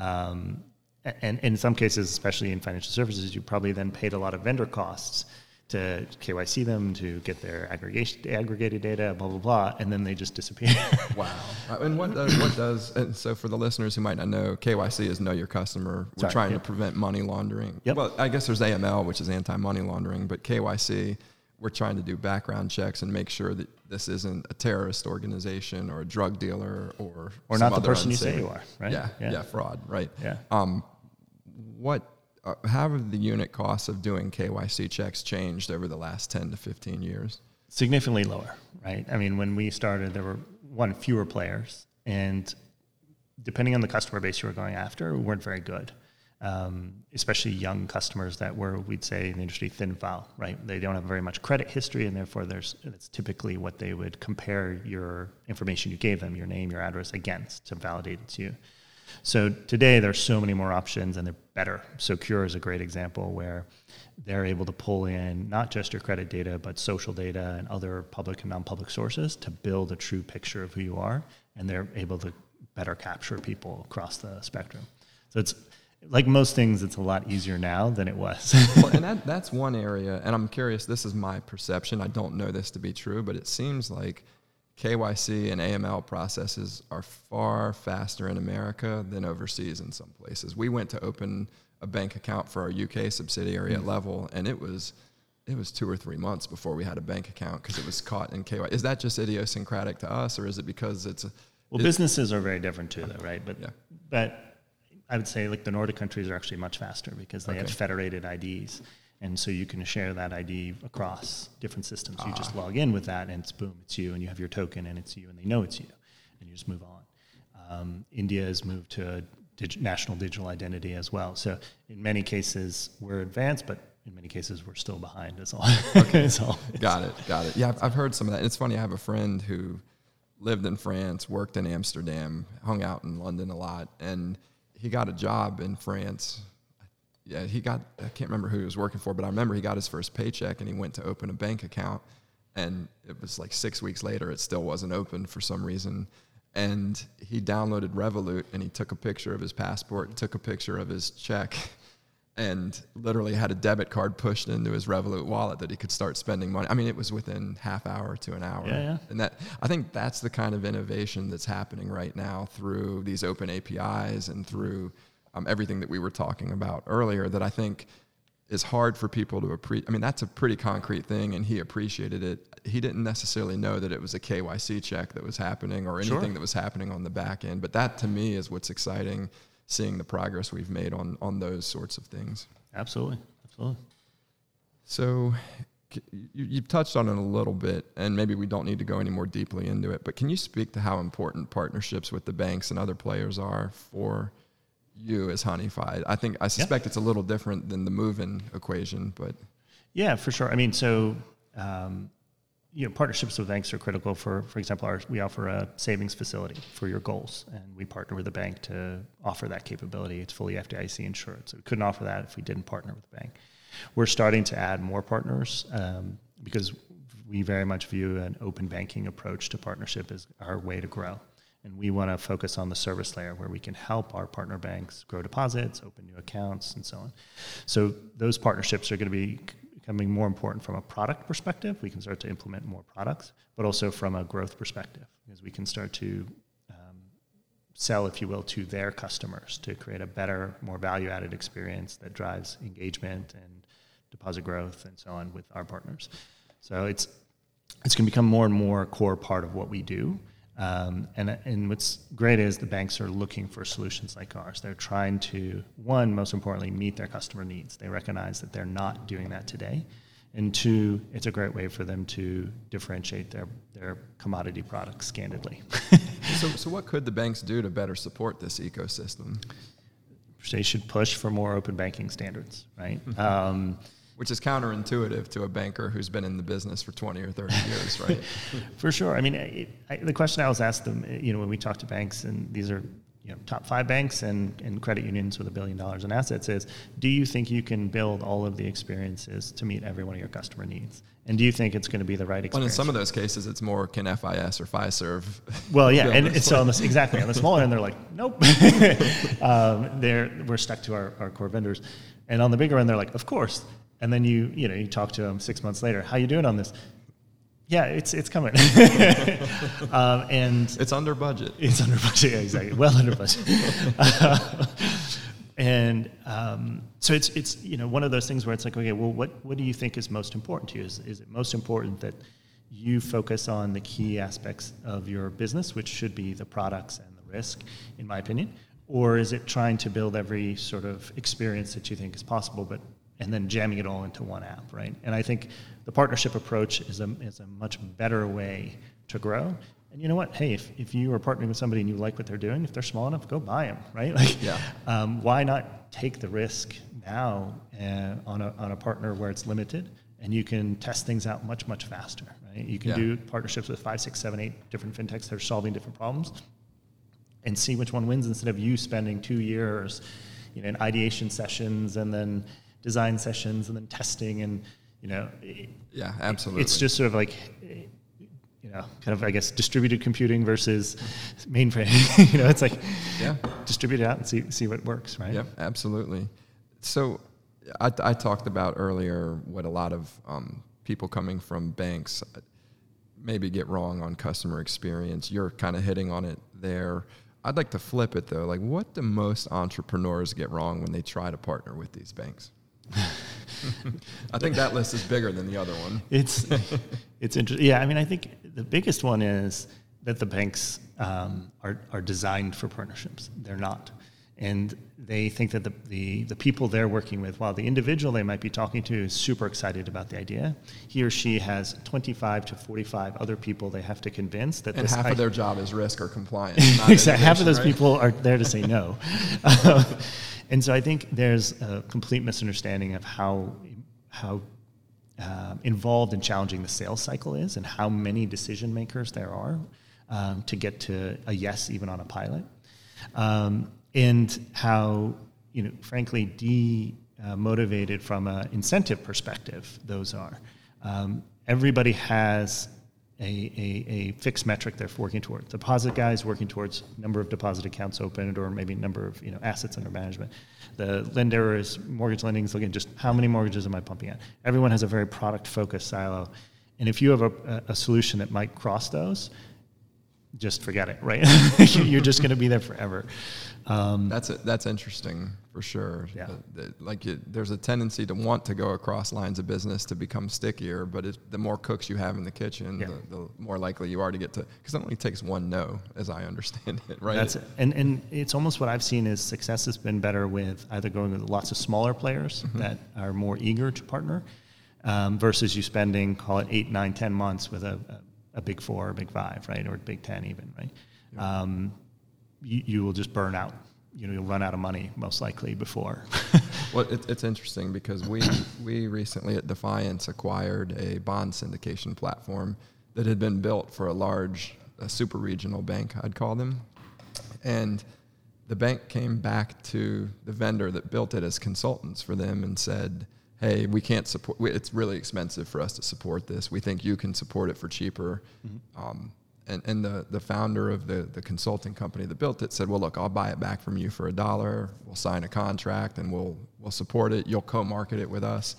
um, a- and in some cases, especially in financial services, you probably then paid a lot of vendor costs to KYC them, to get their aggregation, aggregated data, blah, blah, blah, and then they just disappear. Wow. Uh, And what does, what does, and so for the listeners who might not know, KYC is know your customer. We're Sorry, trying yep. to prevent money laundering. Yep. Well, I guess there's AML, which is anti money laundering, but KYC, we're trying to do background checks and make sure that this isn't a terrorist organization or a drug dealer or Or not the person you say you are, right? Yeah, Yeah. yeah, fraud, right? Yeah. Um, what, uh, how have the unit costs of doing KYC checks changed over the last 10 to 15 years? significantly lower, right? I mean, when we started, there were one fewer players, and depending on the customer base you were going after, we weren't very good. Um, especially young customers that were, we'd say in the industry, thin file, right? They don't have very much credit history, and therefore, there's it's typically what they would compare your information you gave them, your name, your address, against to validate it's you. So today there's so many more options and they're better. Socure is a great example where they're able to pull in not just your credit data, but social data and other public and non-public sources to build a true picture of who you are, and they're able to better capture people across the spectrum. So it's like most things, it's a lot easier now than it was. well, and that, that's one area, and I'm curious. This is my perception. I don't know this to be true, but it seems like KYC and AML processes are far faster in America than overseas in some places. We went to open a bank account for our UK subsidiary at mm. Level, and it was it was two or three months before we had a bank account because it was caught in KYC. Is that just idiosyncratic to us, or is it because it's a Well, businesses are very different too, though, right? But Yeah. but I would say like the Nordic countries are actually much faster because they have federated IDs, and so you can share that ID across different systems. You Ah. just log in with that, and it's boom, it's you, and you have your token, and it's you, and they know it's you, and you just move on. Um, India has moved to a dig- national digital identity as well. So in many cases we're advanced, but in many cases we're still behind. Is all. Is all. Got it. Got it. Yeah, I've, I've heard some of that. It's funny. I have a friend who lived in France, worked in Amsterdam, hung out in London a lot, and he got a job in France. Yeah, he got. I can't remember who he was working for, but I remember he got his first paycheck and he went to open a bank account, and it was like six weeks later, it still wasn't open for some reason. And he downloaded Revolut and he took a picture of his passport, took a picture of his check, and literally had a debit card pushed into his Revolut wallet that he could start spending money. I mean, it was within half hour to an hour. Yeah, yeah. And that I think that's the kind of innovation that's happening right now through these open APIs and through um, everything that we were talking about earlier that I think is hard for people to appreciate. I mean, that's a pretty concrete thing, and he appreciated it. He didn't necessarily know that it was a KYC check that was happening or anything Sure. that was happening on the back end. But that to me is what's exciting, seeing the progress we've made on on those sorts of things. Absolutely, absolutely. So you, you've touched on it a little bit, and maybe we don't need to go any more deeply into it. But can you speak to how important partnerships with the banks and other players are for you as Honeyfied? I think I suspect it's a little different than the Moven equation, but Yeah, for sure. I mean, so um, you know, partnerships with banks are critical. For for example, our, we offer a savings facility for your goals, and we partner with the bank to offer that capability. It's fully FDIC insured, so we couldn't offer that if we didn't partner with the bank. We're starting to add more partners um, because we very much view an open banking approach to partnership as our way to grow. And we want to focus on the service layer where we can help our partner banks grow deposits, open new accounts, and so on. So those partnerships are going to be becoming more important from a product perspective. We can start to implement more products, but also from a growth perspective because we can start to um, sell, if you will, to their customers to create a better, more value-added experience that drives engagement and deposit growth and so on with our partners. So it's it's going to become more and more a core part of what we do. Um, and, and what's great is the banks are looking for solutions like ours. They're trying to, one, most importantly, meet their customer needs. They recognize that they're not doing that today. And two, it's a great way for them to differentiate their, their commodity products candidly. so, so what could the banks do to better support this ecosystem? they should push for more open banking standards, right? Um, Which is counterintuitive to a banker who's been in the business for 20 or 30 years, right? For sure. I mean, I, I, the question I always ask them, you know, when we talk to banks, and these are you know top five banks and, and credit unions with a billion dollars in assets, is do you think you can build all of the experiences to meet every one of your customer needs? And do you think it's going to be the right experience? Well, in some of those cases, it's more can FIS or Fiserv. Well, yeah, and so on the, exactly on the smaller end, they're like, nope, um, they're we're stuck to our, our core vendors, and on the bigger end, they're like, of course. And then you you know you talk to them six months later, how you doing on this? Yeah, it's it's coming, um, and It's under budget. it's under budget, yeah, exactly, well under budget. and um, so it's it's you know one of those things where it's like, okay, well, what what do you think is most important to you? Is is it most important that you focus on the key aspects of your business, which should be the products and the risk, in my opinion, or is it trying to build every sort of experience that you think is possible, but and then jamming it all into one app, right? And I think the partnership approach is a, is a much better way to grow. And you know what? Hey, if, if you are partnering with somebody and you like what they're doing, if they're small enough, go buy them, right? Like, Yeah. um, why not take the risk now uh, on, a, on a partner where it's limited and you can test things out much, much faster, right? You can Yeah. do partnerships with five, six, seven, eight different fintechs that are solving different problems and see which one wins instead of you spending two years, you know, in ideation sessions and then design sessions and then testing and you know, it- Yeah, absolutely. it's just sort of like, you know, kind of I guess distributed computing versus mainframe. you know, it's like Yeah. distribute it out and see see what works, right? Yep, absolutely. So I, I talked about earlier what a lot of um, people coming from banks maybe get wrong on customer experience. You're kind of hitting on it there. I'd like to flip it though. Like, what do most entrepreneurs get wrong when they try to partner with these banks? I think that list is bigger than the other one. It's it's interesting. Yeah, I mean, I think the biggest one is that the banks um, are are designed for partnerships. They're not, and they think that the, the the people they're working with, while the individual they might be talking to is super excited about the idea, he or she has twenty five to forty five other people they have to convince that And this half of their job is risk or compliance. exactly. Half of those right? people are there to say no. and so I think there's a complete misunderstanding of how how uh, involved and challenging the sales cycle is, and how many decision makers there are um, to get to a yes, even on a pilot, um, and how you know, frankly, de uh, from an incentive perspective those are. Um, everybody has a, a, a fixed metric they're working towards. Deposit guys working towards number of deposit accounts opened or maybe number of you know assets under management. The lender is mortgage lending is looking at just how many mortgages am I pumping out. Everyone has a very product focused silo, and if you have a, a solution that might cross those, just forget it, right? You're just going to be there forever. Um, that's a, that's interesting for sure. Yeah. The, the, like it, there's a tendency to want to go across lines of business to become stickier, but it, the more cooks you have in the kitchen, Yeah. the, the more likely you are to get to. Because it only takes one no, as I understand it, right? That's it. And and it's almost what I've seen is success has been better with either going with lots of smaller players that are more eager to partner, um, versus you spending call it eight, nine, ten months with a, a, a big four, or big five, right, or big ten even, right. Um, you, you will just burn out. You know, you'll run out of money most likely before. Well, it, it's interesting because we we recently at Defiance acquired a bond syndication platform that had been built for a large a super regional bank, I'd call them, and the bank came back to the vendor that built it as consultants for them and said, "Hey, we can't support. we- It's really expensive for us to support this. We think you can support it for cheaper." Um, and, and the, the founder of the, the consulting company that built it said, "Well, look, I'll buy it back from you for a dollar. We'll sign a contract and we'll we'll support it. You'll co-market it with us."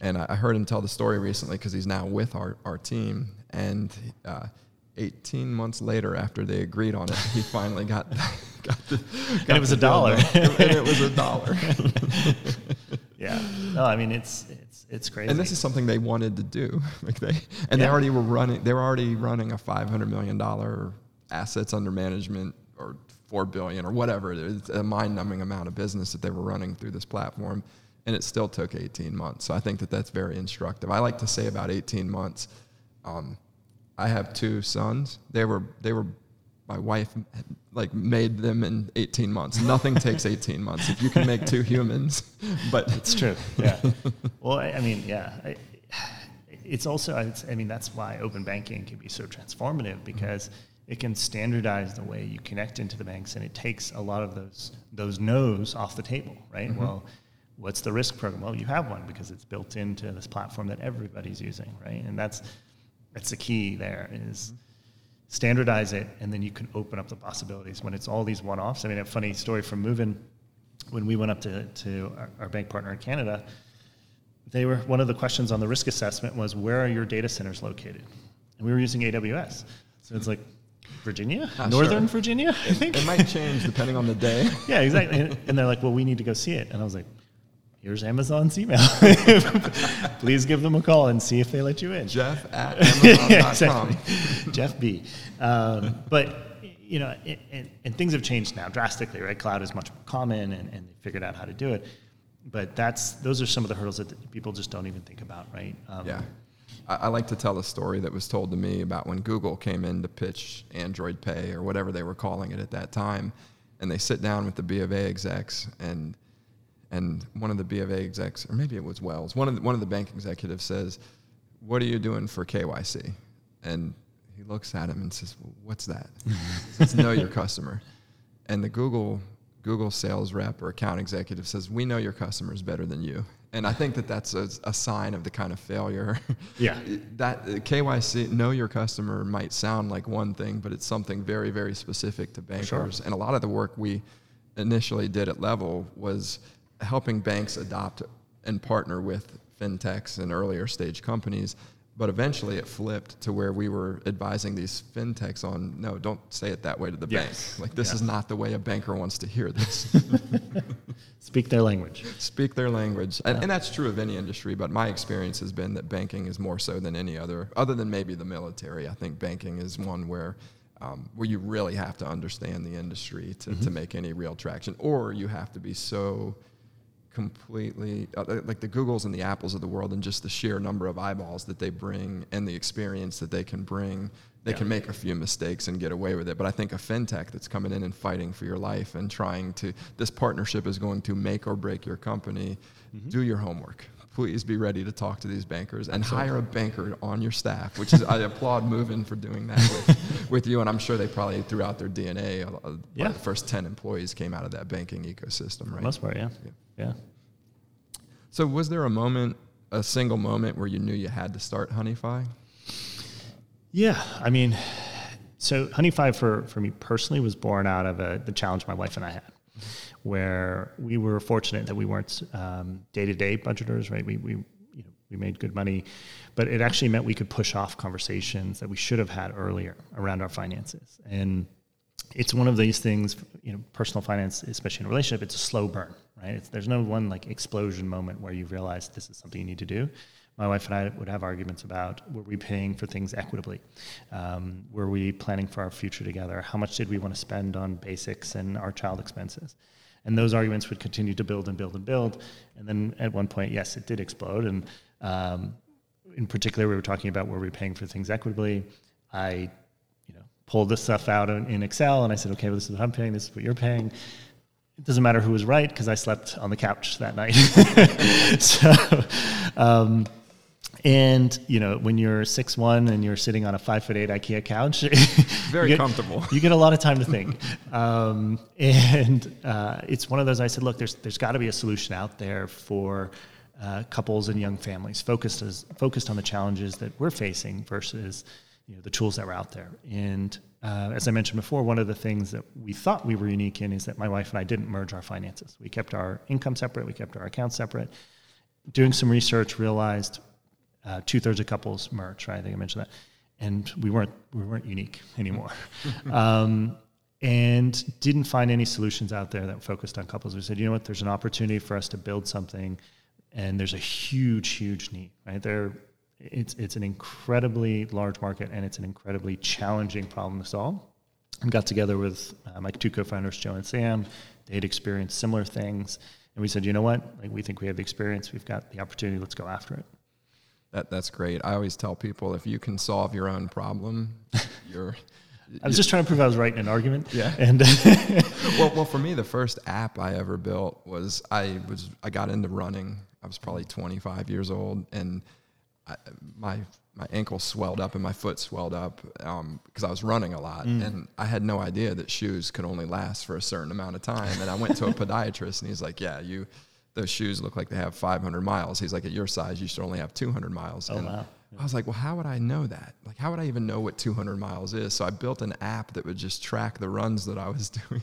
And I I heard him tell the story recently because he's now with our, our team. And uh, 18 months later, after they agreed on it, he finally got, got the. got it was a dollar. and it was a dollar. yeah. No, I mean it's it's it's crazy. and this is something they wanted to do. Like they, and they already were running. They were already running a 500 million dollar assets under management or four billion or whatever. It's a mind-numbing amount of business that they were running through this platform, and it still took 18 months. So I think that that's very instructive. I like to say about 18 months. Um, I have two sons. They were they were my wife like made them in 18 months. Nothing takes 18 months if you can make two humans. But It's true. Yeah. well, I, I mean, yeah. I, it's also, it's, I mean, that's why open banking can be so transformative because mm-hmm. it can standardize the way you connect into the banks, and it takes a lot of those those no's off the table, right? Mm-hmm. Well, what's the risk program? Well, you have one because it's built into this platform that everybody's using, right? And that's that's the key. There is mm-hmm. Standardize it, and then you can open up the possibilities. When it's all these one-offs, I mean, a funny story from Moven when we went up to, to our, our bank partner in Canada, they were one of the questions on the risk assessment was where are your data centers located? And we were using AWS. So it's like Virginia, Ah, Northern sure. Virginia, I think. it might change depending on the day. yeah, exactly. And, and they're like, well, we need to go see it. And I was like, here's Amazon's email. Please give them a call and see if they let you in. Jeff at Amazon.com. exactly. Jeff B. Um, but you know, it, and, and things have changed now drastically, right? Cloud is much more common, and, and they figured out how to do it. But that's those are some of the hurdles that people just don't even think about, right? Um, Yeah. I, I like to tell a story that was told to me about when Google came in to pitch Android Pay or whatever they were calling it at that time. And they sit down with the B of A execs and and one of the B of A execs, or maybe it was Wells, one of the, one of the bank executives says, "What are you doing for KYC?" And he looks at him and says, well, "What's that?" says, "Know your customer." And the Google Google sales rep or account executive says, "We know your customers better than you." And I think that that's a, a sign of the kind of failure. Yeah. that uh, KYC, know your customer, might sound like one thing, but it's something very, very specific to bankers. And a lot of the work we initially did at Level was helping banks adopt and partner with fintechs and earlier stage companies. But eventually it flipped to where we were advising these fintechs on no, don't say it that way to the Yes. bank. Like, this Yeah. is not the way a banker wants to hear this. Speak their language. Speak their language. And, and that's true of any industry, but my experience has been that banking is more so than any other, other than maybe the military. I think banking is one where. Um, where you really have to understand the industry to, to make any real traction, or you have to be so completely uh, like the Googles and the Apples of the world, and just the sheer number of eyeballs that they bring and the experience that they can bring. They Yeah. can make a few mistakes and get away with it. But I think a fintech that's coming in and fighting for your life and trying to, this partnership is going to make or break your company. Do your homework. Please be ready to talk to these bankers and hire a banker on your staff, which is, I applaud Moven for doing that with, with you. And I'm sure they probably, throughout their DNA, uh, uh, Yeah. the first 10 employees came out of that banking ecosystem, right? most part, yeah. Yeah. Yeah. So, was there a moment, a single moment, where you knew you had to start Honeyfi? Yeah, I mean, so Honeyfi for, for me personally was born out of a, the challenge my wife and I had, where we were fortunate that we weren't day to day budgeters, right? We, we you know, we made good money, but it actually meant we could push off conversations that we should have had earlier around our finances. And it's one of these things, you know, personal finance, especially in a relationship, it's a slow burn, right? It's, there's no one like explosion moment where you realize this is something you need to do. My wife and I would have arguments about were we paying for things equitably? Um, were we planning for our future together? How much did we want to spend on basics and our child expenses? And those arguments would continue to build and build and build. And then at one point, yes, it did explode. And um, in particular, we were talking about were we paying for things equitably? I pulled this stuff out in, Excel and I said, okay, well, this is what I'm paying, this is what you're paying. It doesn't matter who was right because I slept on the couch that night. so, um, and you know, when you're six one and you're sitting on a five foot eight IKEA couch, very you get, comfortable. You get a lot of time to think, um, and uh, it's one of those. I said, look, there's there's got to be a solution out there for uh, couples and young families focused as focused on the challenges that we're facing versus you know, the tools that were out there. And uh, as I mentioned before, one of the things that we thought we were unique in is that my wife and I didn't merge our finances. We kept our income separate, we kept our accounts separate. Doing some research, realized uh, two thirds of couples merge. Right, I think I mentioned that, and we weren't we weren't unique anymore. um, and didn't find any solutions out there that focused on couples. We said, you know what, there's an opportunity for us to build something, and there's a huge, huge need. Right, there it's it's an incredibly large market and it's an incredibly challenging problem to solve. And got together with uh, my two co-founders, Joe and Sam. They had experienced similar things, and we said, you know what? Like we think we have the experience. We've got the opportunity. Let's go after it. That that's great. I always tell people if you can solve your own problem, you're. I was just trying to prove I was right in an argument. Yeah. And well, well, for me, the first app I ever built was I was I got into running. I was probably 25 years old, and I, my my ankle swelled up and my foot swelled up because um, I was running a lot, mm. and I had no idea that shoes could only last for a certain amount of time. And I went to a podiatrist, and he's like, "Yeah, you." Those shoes look like they have 500 miles. He's like, at your size, you should only have 200 miles. Oh, and wow. I was like, well, how would I know that? Like, how would I even know what 200 miles is? So I built an app that would just track the runs that I was doing.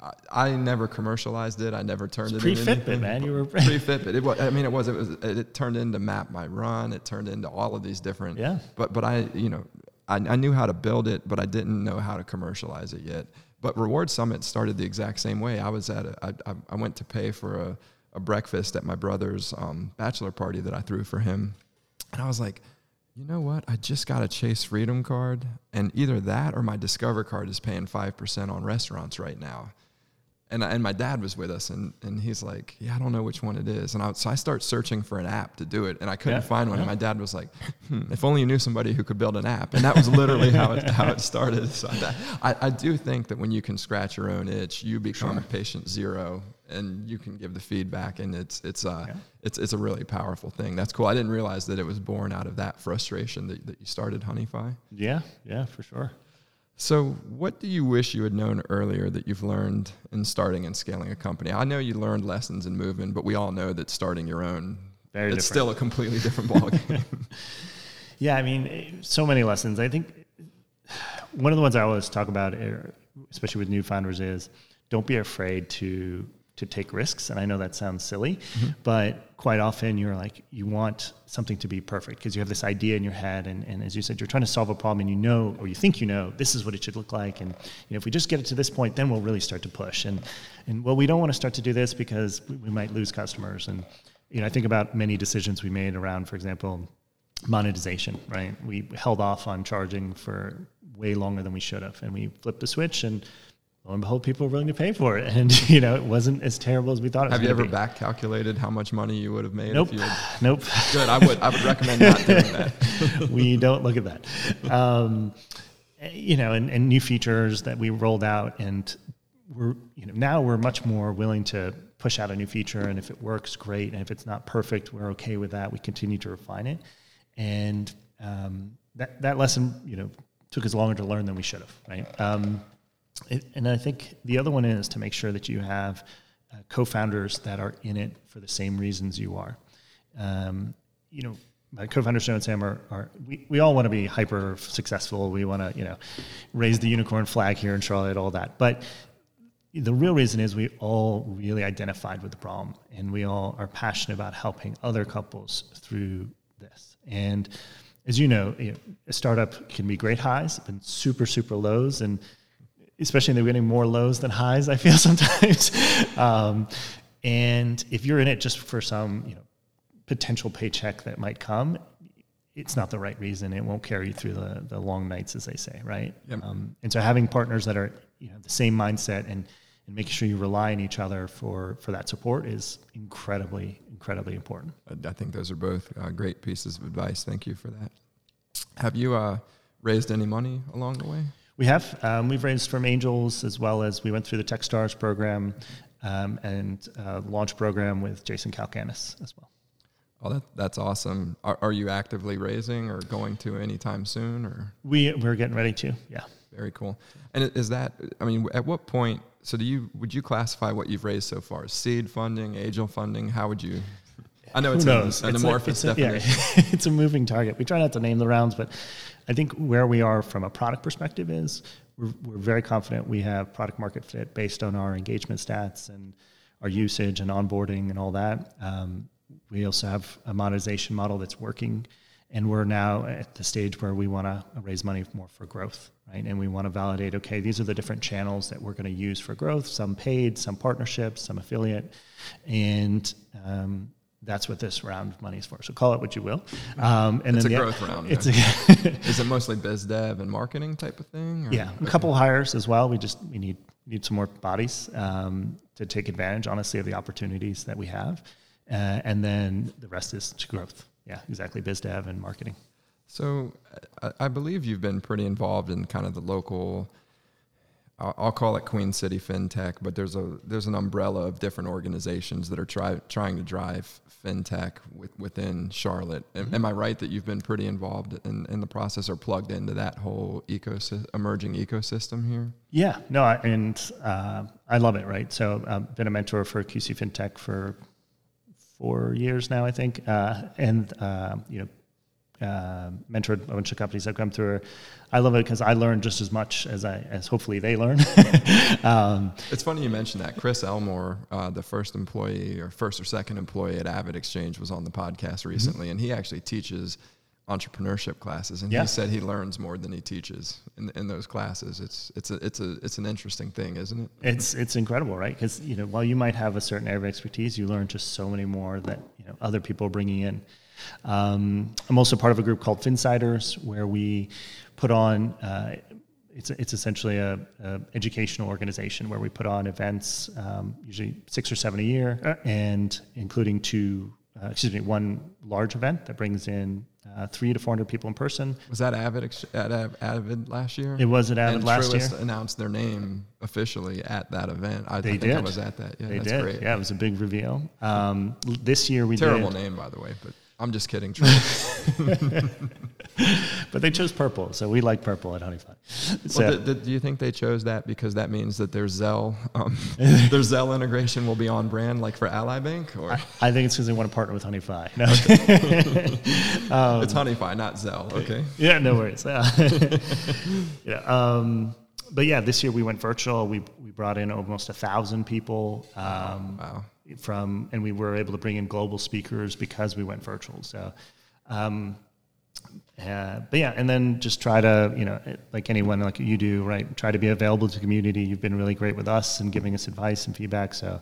I, I never commercialized it. I never turned it's it pre Fitbit, man. You were pre Fitbit. It was. I mean, it was. It was. It turned into map my run. It turned into all of these different. Yeah. But but I you know I, I knew how to build it, but I didn't know how to commercialize it yet. But Reward Summit started the exact same way. I was at a, I, I went to pay for a, a breakfast at my brother's um, bachelor party that I threw for him, and I was like you know what? I just got a Chase Freedom card, and either that or my Discover card is paying 5% on restaurants right now. And, and my dad was with us, and, and he's like, Yeah, I don't know which one it is. And I, so I start searching for an app to do it, and I couldn't yeah, find one. Yeah. And my dad was like, hmm, If only you knew somebody who could build an app. And that was literally how, it, how it started. So I, I do think that when you can scratch your own itch, you become sure. patient zero and you can give the feedback and it's it's uh yeah. it's it's a really powerful thing. That's cool. I didn't realize that it was born out of that frustration that, that you started Honeyfi. Yeah, yeah, for sure. So, what do you wish you had known earlier that you've learned in starting and scaling a company? I know you learned lessons in Moven, but we all know that starting your own Very it's different. still a completely different ballgame. yeah, I mean, so many lessons. I think one of the ones I always talk about, er, especially with new founders, is don't be afraid to to take risks and i know that sounds silly mm-hmm. but quite often you're like you want something to be perfect because you have this idea in your head and, and as you said you're trying to solve a problem and you know or you think you know this is what it should look like and you know if we just get it to this point then we'll really start to push and and well we don't want to start to do this because we might lose customers and you know i think about many decisions we made around for example monetization right we held off on charging for way longer than we should have and we flipped the switch and lo and behold, people were willing to pay for it, and you know it wasn't as terrible as we thought. it was Have you ever be. back calculated how much money you would have made? Nope. If you had... Nope. Good. I would. I would recommend not doing that. we don't look at that. Um, you know, and, and new features that we rolled out, and we're you know now we're much more willing to push out a new feature, and if it works, great, and if it's not perfect, we're okay with that. We continue to refine it, and um, that that lesson, you know, took us longer to learn than we should have, right? Um, it, and I think the other one is to make sure that you have uh, co-founders that are in it for the same reasons you are. Um, you know, my co-founders Joe and Sam are, are we, we all want to be hyper successful. We want to you know raise the unicorn flag here in Charlotte, all that. But the real reason is we all really identified with the problem and we all are passionate about helping other couples through this. And as you know, you know a startup can be great highs and super, super lows. And especially they're getting more lows than highs, I feel sometimes. um, and if you're in it just for some, you know, potential paycheck that might come, it's not the right reason. It won't carry you through the, the long nights, as they say, right? Yep. Um, and so having partners that are, you know, the same mindset and and making sure you rely on each other for for that support is incredibly incredibly important. I think those are both uh, great pieces of advice. Thank you for that. Have you uh, raised any money along the way? We have. Um, we've raised from angels as well as we went through the TechStars program um, and uh, launch program with Jason Calacanis as well. Oh, that, that's awesome. Are, are you actively raising or going to anytime soon? Or we we're getting ready to. Yeah. Very cool. And is that? I mean, at what point? So, do you would you classify what you've raised so far? Seed funding, angel funding? How would you? I know it's Who knows? an, an it's amorphous a, it's a, definition. Yeah, it's a moving target. We try not to name the rounds, but I think where we are from a product perspective is we're, we're very confident we have product market fit based on our engagement stats and our usage and onboarding and all that. Um, we also have a monetization model that's working, and we're now at the stage where we want to raise money more for growth, right? And we want to validate, okay, these are the different channels that we're going to use for growth. Some paid, some partnerships, some affiliate, and um, that's what this round of money is for. So call it what you will. Um, and It's then a the- growth round, It's a, Is it mostly biz dev and marketing type of thing? or- yeah, a couple hires as well. We just we need need some more bodies um, to take advantage, honestly, of the opportunities that we have, uh, and then the rest is to growth. Yeah, exactly, biz dev and marketing. So, I, I believe you've been pretty involved in kind of the local. I'll, I'll call it Queen City FinTech, but there's a there's an umbrella of different organizations that are try, trying to drive FinTech with, within Charlotte. Am, am I right that you've been pretty involved in, in the process or plugged into that whole ecosystem, emerging ecosystem here? Yeah, no, I- and uh, I love it. Right, so I've been a mentor for QC FinTech for four years now, I think, uh, and uh, you know. Uh, mentored a bunch of companies that have come through. I love it because I learn just as much as I as hopefully they learn. um, It's funny you mentioned that. Chris Elmore, uh, the first employee or first or second employee at AvidXchange, was on the podcast recently, and he actually teaches entrepreneurship classes, and Yeah. he said he learns more than he teaches in, in those classes. It's it's a it's a it's an interesting thing, isn't it? It's it's incredible, right? Because you know, while you might have a certain area of expertise, you learn just so many more that you know other people are bringing in. Um, I'm also part of a group called Finsiders, where we put on. Uh, it's it's essentially a, a educational organization where we put on events, um, usually six or seven a year, and including two. Uh, excuse me, one large event that brings in uh, three to four hundred people in person. Was that Avid at Avid last year? It was at Avid and last year. announced their name officially at that event. I, I They think I did. was at that. Yeah, they that's did. great. Yeah, it was a big reveal. Um, this year we Terrible did. name, by the way, but I'm just kidding. But they chose purple, so we like purple at Honeyfi. So, Well, do, do you think they chose that because that means that their Zelle, um, their Zelle integration will be on brand, like for Ally Bank, or I think it's because they want to partner with Honeyfi. No. it's Honeyfi, not Zelle? Okay. yeah, no worries. Yeah. yeah. Um, but yeah, this year we went virtual. We we brought in almost a thousand people. Um, Wow. From and we were able to bring in global speakers because we went virtual. So. Um, uh, but yeah, and then just try to, you know, like anyone like you do, right? Try to be available to community. You've been really great with us and giving us advice and feedback. So,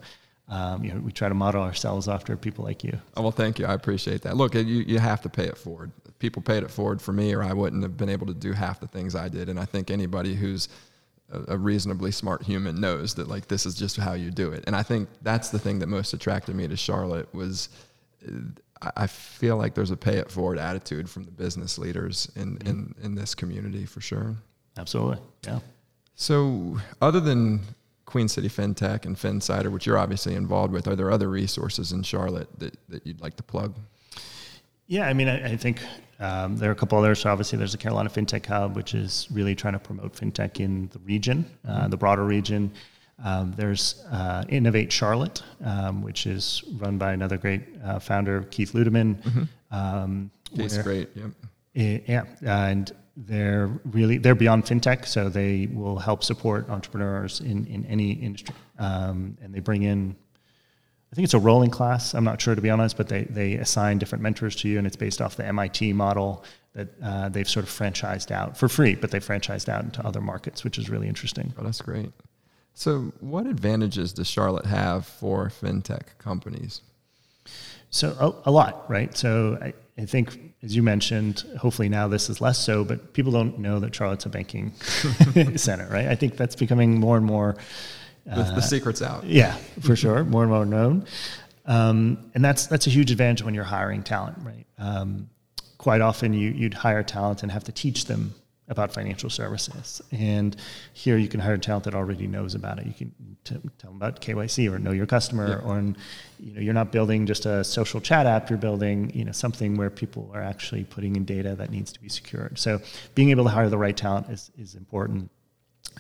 um, you know, we try to model ourselves after people like you. Oh, well, thank you. I appreciate that. Look, you, you have to pay it forward. People paid it forward for me, or I wouldn't have been able to do half the things I did. And I think anybody who's a, reasonably smart human knows that like this is just how you do it. And I think that's the thing that most attracted me to Charlotte was uh, I- feel like there's a pay it forward attitude from the business leaders in, in, in this community for sure. Absolutely. Yeah. So, other than Queen City FinTech and FinSider, which you're obviously involved with, are there other resources in Charlotte that, that you'd like to plug? Yeah, I mean, I, I think um, there are a couple others. So obviously, there's the Carolina FinTech Hub, which is really trying to promote fintech in the region, uh, the broader region. Um, there's uh, Innovate Charlotte, um, which is run by another great uh, founder, Keith Ludeman. Um, Keith's where- great. Yep. Eh, Yeah, and they're really they're beyond fintech, so they will help support entrepreneurs in in any industry, um, and they bring in. I think it's a rolling class. I'm not sure to be honest, but they they assign different mentors to you, and it's based off the MIT model that uh, they've sort of franchised out for free, but they franchised out into other markets, which is really interesting. Oh, that's great. So, what advantages does Charlotte have for fintech companies? So a, a lot, right? So I, I, think, as you mentioned, hopefully now this is less so, but people don't know that Charlotte's a banking center, right? I think that's becoming more and more. The, the, uh, secret's out. Yeah, for sure, more and more known, um, and that's that's a huge advantage when you're hiring talent, right? Um, quite often, you you'd hire talent and have to teach them about financial services. And here you can hire talent that already knows about it. You can t- tell them about KYC or know your customer, yeah. or you know you're not building just a social chat app. You're building you know something where people are actually putting in data that needs to be secured. So being able to hire the right talent is is important.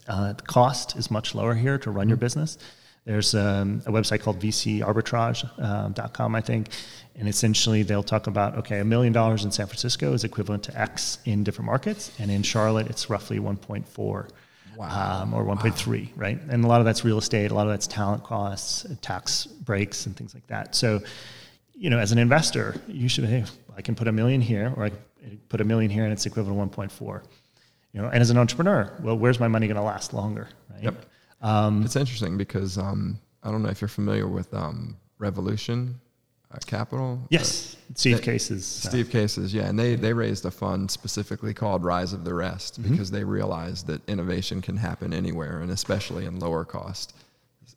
Uh, the cost is much lower here to run your mm-hmm. business. There's um, a website called VCArbitrage.com, um, I think, and essentially they'll talk about okay, a million dollars in San Francisco is equivalent to X in different markets, and in Charlotte it's roughly 1.4. Wow. Um, or 1.3, wow. right? And a lot of that's real estate, a lot of that's talent costs, tax breaks, and things like that. So, you know, as an investor, you should, hey, I can put a million here, or I can put a million here, and it's equivalent to 1.4. You know, and as an entrepreneur, well, where's my money going to last longer, right? Yep. Um, it's interesting because um, I don't know if you're familiar with um, Revolution uh, Capital. Yes, uh, Steve they, Cases. Steve uh, Cases, yeah, and they they raised a fund specifically called Rise of the Rest mm-hmm. because they realized that innovation can happen anywhere, and especially in lower cost.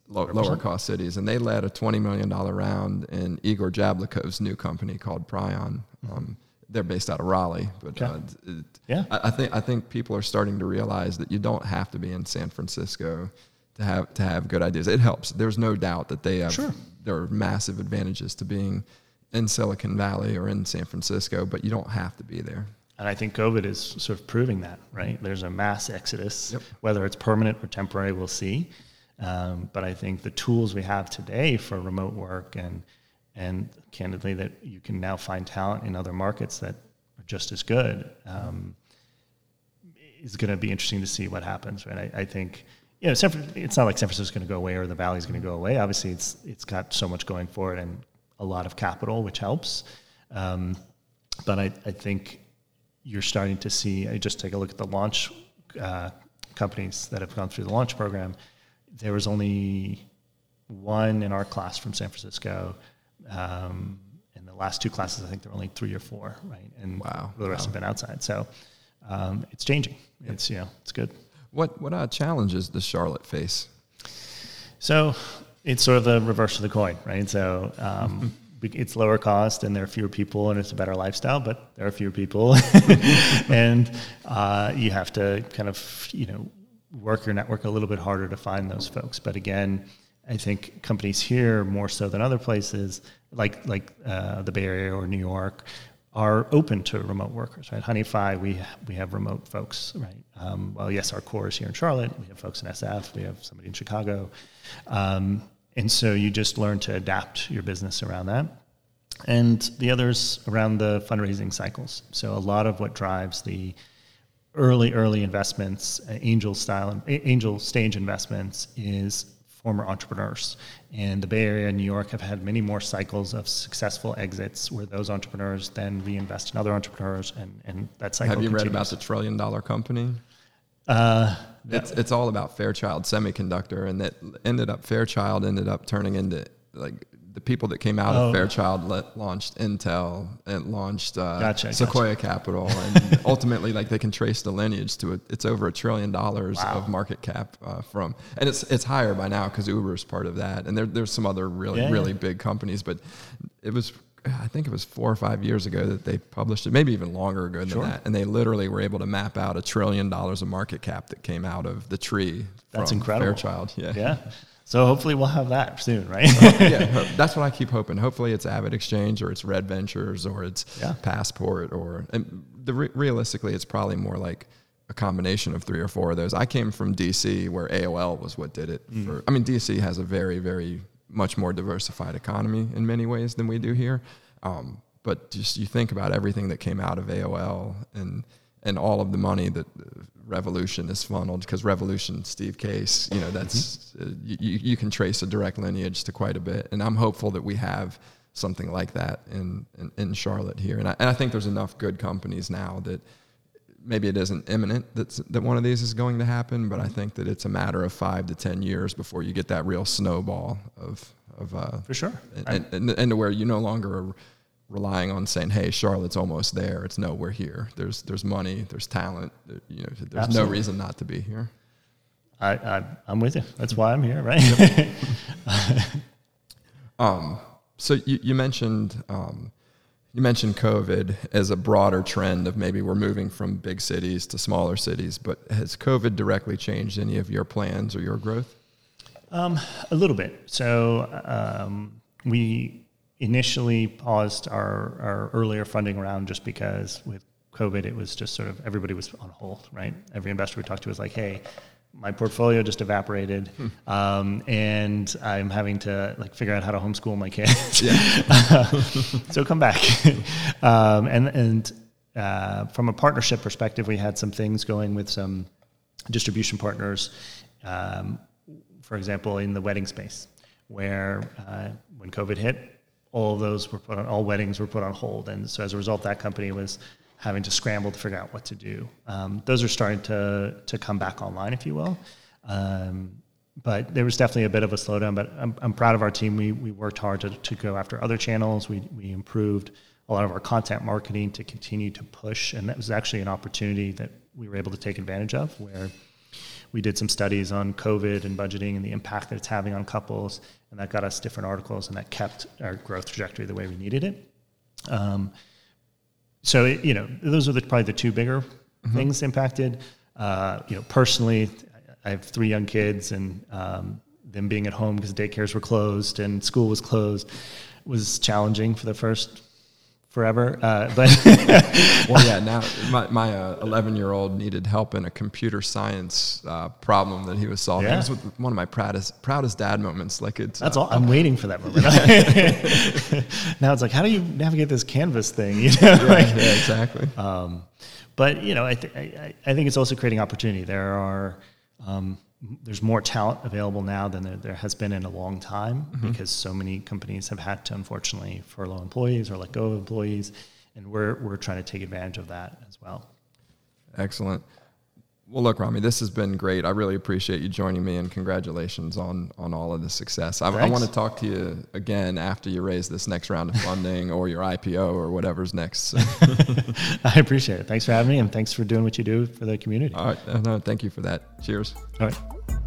lower cost cities, and they led a twenty million dollar round in Igor Jablokov's new company called Pryon. Mm-hmm. They're based out of Raleigh, but okay. uh, it, yeah, I, I, think I think people are starting to realize that you don't have to be in San Francisco to have to have good ideas. It helps. There's no doubt that they have sure. there are massive advantages to being in Silicon Valley or in San Francisco, but you don't have to be there. And I think COVID is sort of proving that, right? There's a mass exodus, yep. whether it's permanent or temporary, we'll see. Um, but I think the tools we have today for remote work and and candidly that you can now find talent in other markets that are just as good um, is going to be interesting to see what happens. Right? I, I think you know, it's not like San Francisco is going to go away or the Valley is going to go away. Obviously, it's it's got so much going for it and a lot of capital, which helps. Um, but I, I think you're starting to see. I just take a look at the launch uh, companies that have gone through the launch program. There was only one in our class from San Francisco. Um, in the last two classes, I think there were only three or four, right? And wow. the rest wow. have been outside. So um, it's changing. It's you know it's good. What what uh, challenges does Charlotte face? So it's sort of the reverse of the coin, right? So um, it's lower cost and there are fewer people and it's a better lifestyle, but there are fewer people, and uh, you have to kind of you know work your network a little bit harder to find those folks. But again, I think companies here more so than other places, like like uh, the Bay Area or New York, are open to remote workers, right? Honeyfi, we we have remote folks, right? Um, well, yes, our core is here in Charlotte. We have folks in SF. We have somebody in Chicago, um, and so you just learn to adapt your business around that. And the others around the fundraising cycles. So a lot of what drives the early early investments, uh, angel style, angel stage investments, is former entrepreneurs. And the Bay Area and New York have had many more cycles of successful exits where those entrepreneurs then reinvest in other entrepreneurs and, and that cycle Have you continues. read about the trillion dollar company? Uh, it's, it's all about Fairchild Semiconductor and that ended up Fairchild ended up turning into like the people that came out oh. of Fairchild let, launched Intel and launched uh, gotcha, Sequoia gotcha. Capital, and ultimately, like they can trace the lineage to it. It's over a trillion dollars wow. of market cap uh, from, and it's it's higher by now because Uber is part of that, and there, there's some other really yeah, really yeah. big companies, but it was. I think it was four or five years ago that they published it, maybe even longer ago than sure. that. And they literally were able to map out a trillion dollars of market cap that came out of the tree. That's incredible. Fairchild, yeah. Yeah. So hopefully we'll have that soon, right? yeah, that's what I keep hoping. Hopefully it's AvidXchange or it's Red Ventures or it's yeah. Passport or and the realistically it's probably more like a combination of three or four of those. I came from DC where AOL was what did it. Mm. For, I mean DC has a very very much more diversified economy in many ways than we do here. Um, but just you think about everything that came out of AOL and and all of the money that Revolution is funneled because Revolution, Steve Case, you know, that's uh, you, you can trace a direct lineage to quite a bit, and I'm hopeful that we have something like that in in, in Charlotte here, and I, and I think there's enough good companies now that maybe it isn't imminent that that one of these is going to happen, but I think that it's a matter of five to ten years before you get that real snowball of of uh, for sure, and, and, and to where you no longer are relying on saying, "Hey, Charlotte's almost there. It's no, we're here. There's there's money, there's talent. You know, there's Absolutely. no reason not to be here." I, I am with you. That's why I'm here, right? um. So you you mentioned um, you mentioned COVID as a broader trend of maybe we're moving from big cities to smaller cities, but has COVID directly changed any of your plans or your growth? Um, a little bit. So um, we initially paused our, our earlier funding round just because with COVID, it was just sort of everybody was on hold, right? Every investor we talked to was like, hey, my portfolio just evaporated, hmm. um, and I'm having to like figure out how to homeschool my kids. Yeah. so come back, um, and and uh, from a partnership perspective, we had some things going with some distribution partners. Um, for example, in the wedding space, where uh, when COVID hit, all of those were put on, all weddings were put on hold. And so as a result, that company was having to scramble to figure out what to do. Um, those are starting to, to come back online, if you will. Um, but there was definitely a bit of a slowdown, but I'm, I'm proud of our team. We, we worked hard to, to go after other channels. We, we improved a lot of our content marketing to continue to push. And that was actually an opportunity that we were able to take advantage of where we did some studies on COVID and budgeting and the impact that it's having on couples, and that got us different articles, and that kept our growth trajectory the way we needed it. Um, so it, you know, those are the, probably the two bigger mm-hmm. things impacted. Uh, you know, personally, I have three young kids, and um, them being at home because daycares were closed and school was closed was challenging for the first forever. Uh, but well, yeah. Now my my uh, eleven year old needed help in a computer science uh, problem that he was solving. Yeah. It was one of my proudest proudest dad moments. Like it's that's all. I'm waiting for that moment. now it's like, how do you navigate this Canvas thing? You know, yeah, like, yeah exactly. Um, but you know, I, th- I, I think it's also creating opportunity. There are um, there's more talent available now than there, there has been in a long time mm-hmm. because so many companies have had to unfortunately furlough employees or let go of employees. And we're, we're trying to take advantage of that as well. Excellent well look Ramy this has been great. I really appreciate you joining me and congratulations on on all of the success. I, I want to talk to you again after you raise this next round of funding or your ipo or whatever's next so. i appreciate it. Thanks for having me and thanks for doing what you do for the community. All right. No, thank you for that. Cheers. All right